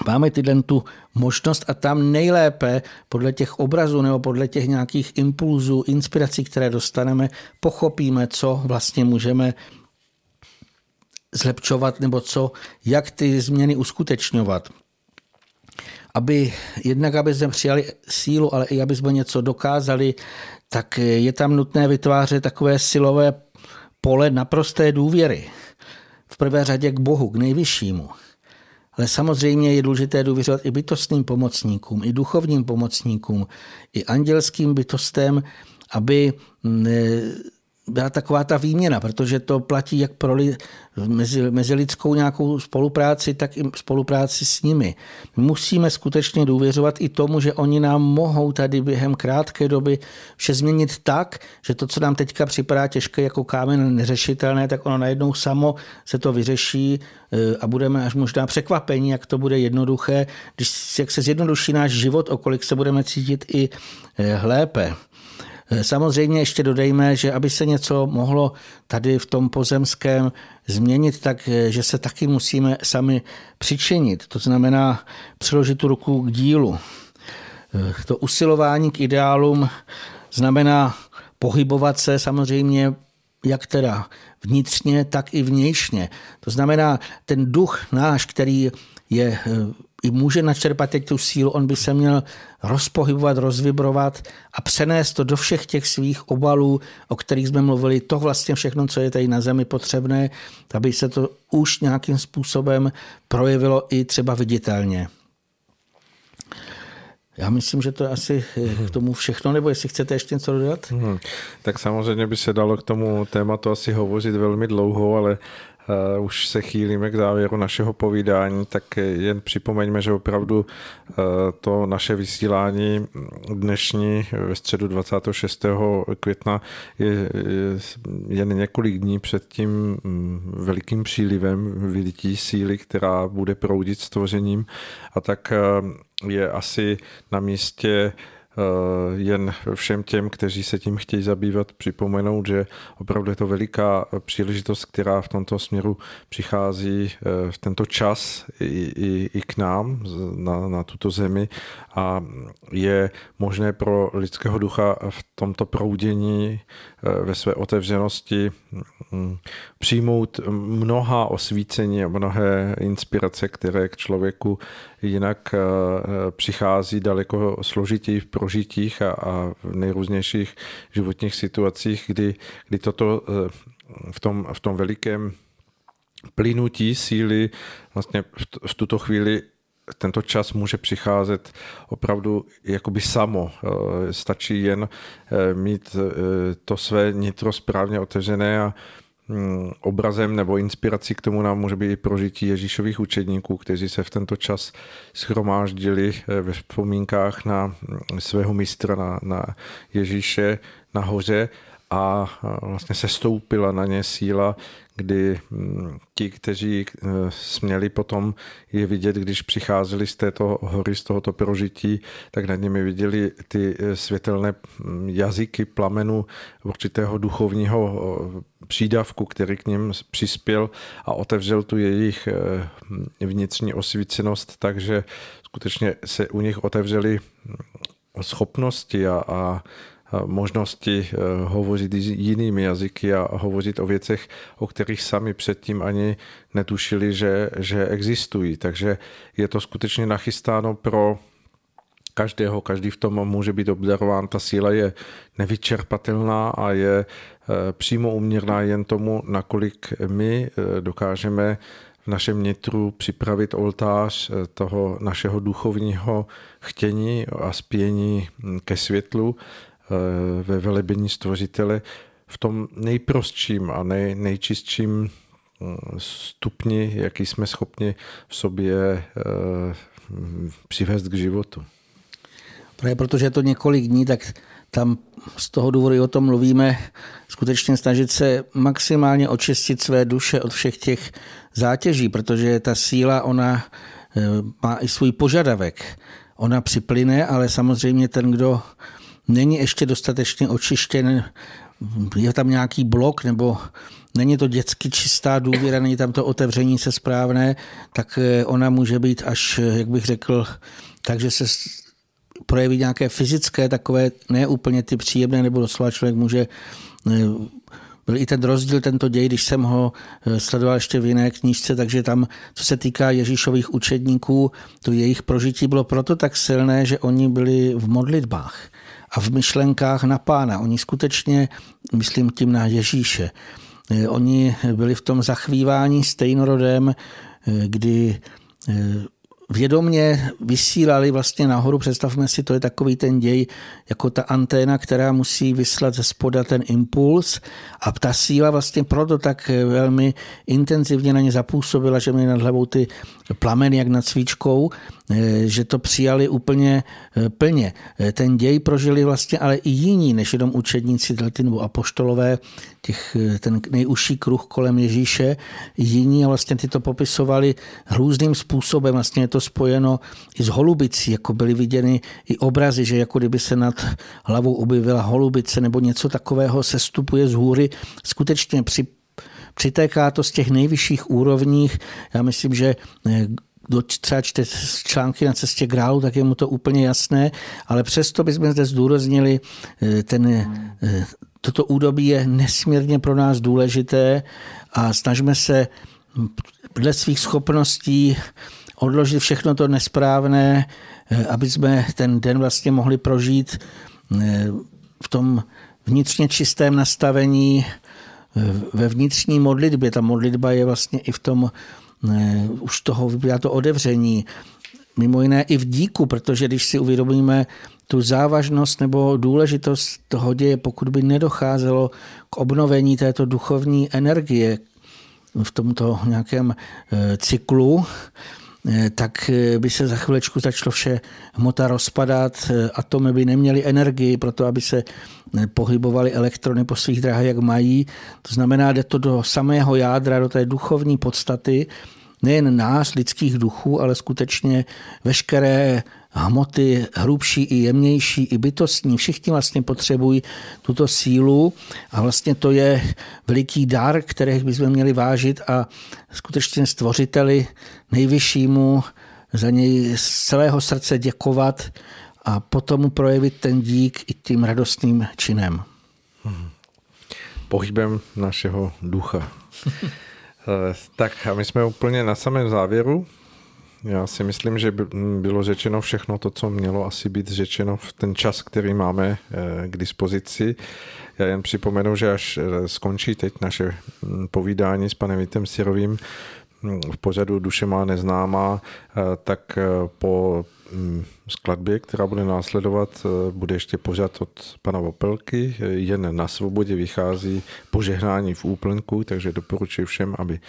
máme tyhle tu možnost a tam nejlépe podle těch obrazů nebo podle těch nějakých impulzů, inspirací, které dostaneme, pochopíme, co vlastně můžeme zlepšovat nebo co, jak ty změny uskutečňovat. Aby jednak, aby jsme přijali sílu, ale i aby jsme něco dokázali, tak je tam nutné vytvářet takové silové pole naprosté důvěry. V prvé řadě k Bohu, k nejvyššímu. Ale samozřejmě je důležité důvěřovat i bytostným pomocníkům, i duchovním pomocníkům, i andělským bytostem, aby byla taková ta výměna, protože to platí jak pro li, mezi, mezi lidskou nějakou spolupráci, tak i spolupráci s nimi. Musíme skutečně důvěřovat i tomu, že oni nám mohou tady během krátké doby vše změnit tak, že to, co nám teďka připadá těžké jako kámen neřešitelné, tak ono najednou samo se to vyřeší e, a budeme až možná překvapení, jak to bude jednoduché, když jak se zjednoduší náš život, o kolik se budeme cítit i e, lépe. Eh, samozřejmě ještě dodejme, že aby se něco mohlo tady v tom pozemském změnit, tak eh, že se taky musíme sami přičinit. To znamená přiložit tu ruku k dílu. Eh, to usilování k ideálům znamená pohybovat se samozřejmě jak teda vnitřně, tak i vnějšně. To znamená, ten duch náš, který je i může načerpat teď tu sílu, on by se měl rozpohybovat, rozvibrovat a přenést to do všech těch svých obalů, o kterých jsme mluvili, to vlastně všechno, co je tady na zemi potřebné, aby se to už nějakým způsobem projevilo i třeba viditelně. Já myslím, že to je asi k tomu všechno, nebo jestli chcete ještě něco dodat? Hmm. Tak samozřejmě by se dalo k tomu tématu asi hovořit velmi dlouho, ale uh, už se chýlíme k závěru našeho povídání, tak jen připomeňme, že opravdu uh, to naše vysílání dnešní ve středu 26. května je, je jen několik dní před tím mm, velikým přílivem vylití síly, která bude proudit stvořením a tak uh, je asi na místě jen všem těm, kteří se tím chtějí zabývat, připomenout, že opravdu je to veliká příležitost, která v tomto směru přichází eh, v tento čas i, i, i k nám na, na tuto zemi. A je možné pro lidského ducha v tomto proudění eh, ve své otevřenosti mm, přijmout mnoha osvícení a mnohé inspirace, které k člověku jinak přichází daleko složitěji v prožitích a, v nejrůznějších životních situacích, kdy, kdy toto eh, v tom, v tom velikém plynutí síly vlastně v tuto chvíli tento čas může přicházet opravdu jakoby samo. Eh, stačí jen eh, mít to své nitro správně otevřené a Hmm, obrazem nebo inspirací k tomu nám může být i prožití Ježíšových učedníků, kteří se v tento čas schromáždili eh, ve vzpomínkách na hm, svého mistra, na, na Ježíše nahoře a vlastně se stoupila na ně síla, kdy hm, ti, kteří eh, směli potom je vidět, když přicházeli z této hory, z tohoto prožití, tak nad nimi viděli ty eh, světelné hm, jazyky plamenu určitého duchovního eh, přídavku, který k ním přispěl a otevřel tu jejich hm, vnitřní osvícenost, takže skutečně se u nich otevřely schopnosti a, a možnosti eh, hovořit jinými jazyky a hovořit o věcech, o kterých sami předtím ani netušili, že, že existují. Takže je to skutečně nachystáno pro každého, každý v tom může být obdarován. Ta síla je nevyčerpatelná a je eh, přímo uměrná jen tomu, nakolik my eh, dokážeme v našem nitru připravit oltář toho našeho duchovního chtění a spění hm, ke světlu Eh, ve velebení stvořitele v tom nejprostším a nej, nejčistším mm, stupni, jaký jsme schopni v sobě eh, přivést k životu. Právě protože je to několik dní, tak tam z toho důvodu o tom mluvíme, skutečně snažit se maximálně očistit své duše od všech těch zátěží, protože ta síla, ona eh, má i svůj požadavek. Ona připlyne, ale samozřejmě ten, kdo není ještě dostatečně očištěn, je tam nějaký blok nebo není to dětsky čistá důvěra, není tam to otevření se správné, tak eh, ona může být až, jak bych řekl, takže se projeví nějaké fyzické, takové ne úplně ty příjemné, nebo doslova člověk může eh, byl i ten rozdíl, tento děj, když jsem ho eh, sledoval ještě v jiné knížce, takže tam, co se týká Ježíšových učedníků, to jejich prožití bylo proto tak silné, že oni byli v modlitbách a v myšlenkách na pána. Oni skutečně, myslím tím na Ježíše, eh, oni byli v tom zachvívání stejnorodem, eh, kdy vědomně vysílali vlastně nahoru. Představme si, to je takový ten děj, jako ta anténa, která musí vyslat ze spoda ten impuls a ta síla vlastně proto tak velmi intenzivně na ně zapůsobila, že měli nad hlavou ty plameny jak nad svíčkou, eh, že to přijali úplně eh, plně. Eh, ten děj prožili vlastně ale i jiní, než jenom učedníci nebo apoštolové, těch, ten nejužší kruh kolem Ježíše, jiní a vlastně ty to popisovali různým způsobem. Vlastně je to spojeno i s holubicí, jako byly viděny i obrazy, že jako kdyby se nad hlavou objevila holubice nebo něco takového sestupuje z hůry. Skutečně při Přitéká to z těch nejvyšších úrovních. Já myslím, že eh, kdo třeba čte články na cestě grálu, tak je mu to úplně jasné, ale přesto bychom zde zdůraznili, eh, ten, eh, toto údobí je nesmírně pro nás důležité a snažíme se dle svých schopností odložit všechno to nesprávné, aby jsme ten den vlastně mohli prožít v tom vnitřně čistém nastavení, ve vnitřní modlitbě. Ta modlitba je vlastně i v tom, ne, už toho vypadá to odevření, mimo jiné i v díku, protože když si uvědomíme tu závažnost nebo důležitost toho děje, pokud by nedocházelo k obnovení této duchovní energie v tomto nějakém e, cyklu, e, tak e, by se za chvilečku začalo vše hmota rozpadat, atomy by neměly energii pro to, aby se pohybovali elektrony po svých drahách, jak mají. To znamená, jde to do samého jádra, do té duchovní podstaty, nejen nás, lidských duchů, ale skutečně veškeré hmoty hrubší i jemnější, i bytostní, všichni vlastně potřebují tuto sílu a vlastně to je veliký dar, který bychom měli vážit a skutečně stvořiteli nejvyššímu za něj z celého srdce děkovat a potom mu projevit ten dík i tím radostným činem. Hmm. Pohybem našeho ducha. Eh, tak a my jsme úplně na samém závěru. Já si myslím, že bylo řečeno všechno to, co mělo asi být řečeno v ten čas, který máme eh, k dispozici. Já jen připomenu, že až eh, skončí teď naše hm, povídání s panem Vítem Sirovým hm, v pořadu Duše má neznámá, tak po skladbě, která bude následovat, eh, bude ještě pořád od pana Vopelky. Jen na svobodě vychází požehnání v úplnku, takže doporučuji všem, aby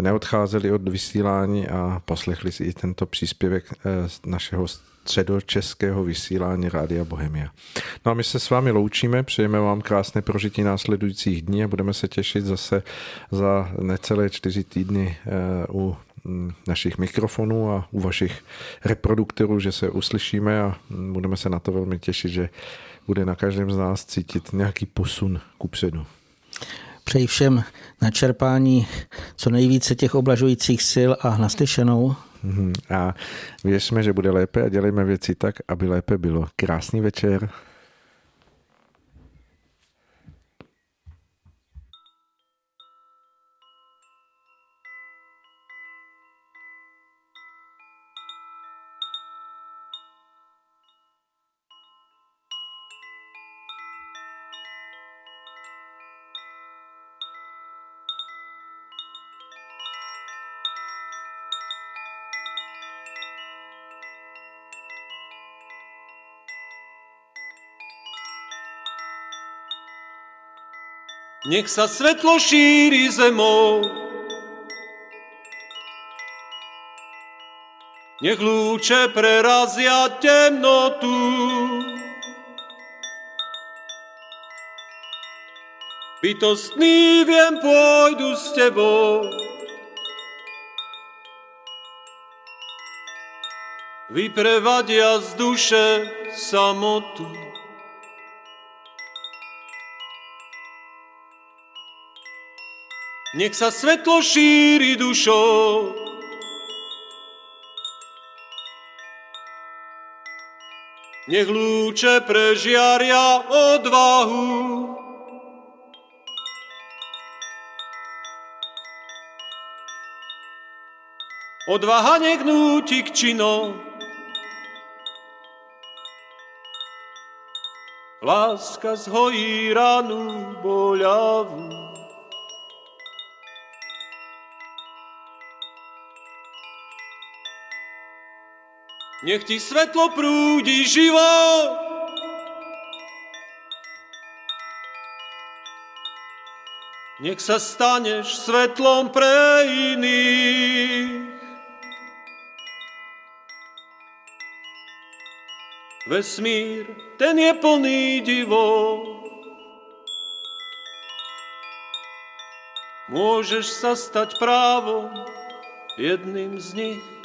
neodcházeli od vysílání a poslechli si i tento příspěvek eh, našeho středočeského vysílání Rádia Bohemia. No a my se s vámi loučíme, přejeme vám krásné prožití následujících dní a budeme se těšit zase za necelé čtyři týdny eh, u Mm, našich mikrofonů a u vašich reproduktorů, že se uslyšíme a budeme se na to velmi těšit, že bude na každém z nás cítit nějaký posun ku předu. Přeji všem na čerpání co nejvíce těch oblažujících sil a naslyšenou. Mhm. A věřme, že bude lépe a dělejme věci tak, aby lépe bylo. Krásný večer. Nech sa svetlo šíri zemou. Nech lúče prerazia temnotu. Bytostný viem pôjdu s tebou. Vyprevadia z duše samotu. Nech sa svetlo šíri dušou. Nech lúče prežiaria odvahu. Odvaha nech nutí k činom. Láska zhojí ranu boľavú. Nech ti svetlo prúdi život, Nech sa staneš svetlom pre iných. Vesmír, ten je plný divo. Môžeš sa stať právom jedným z nich.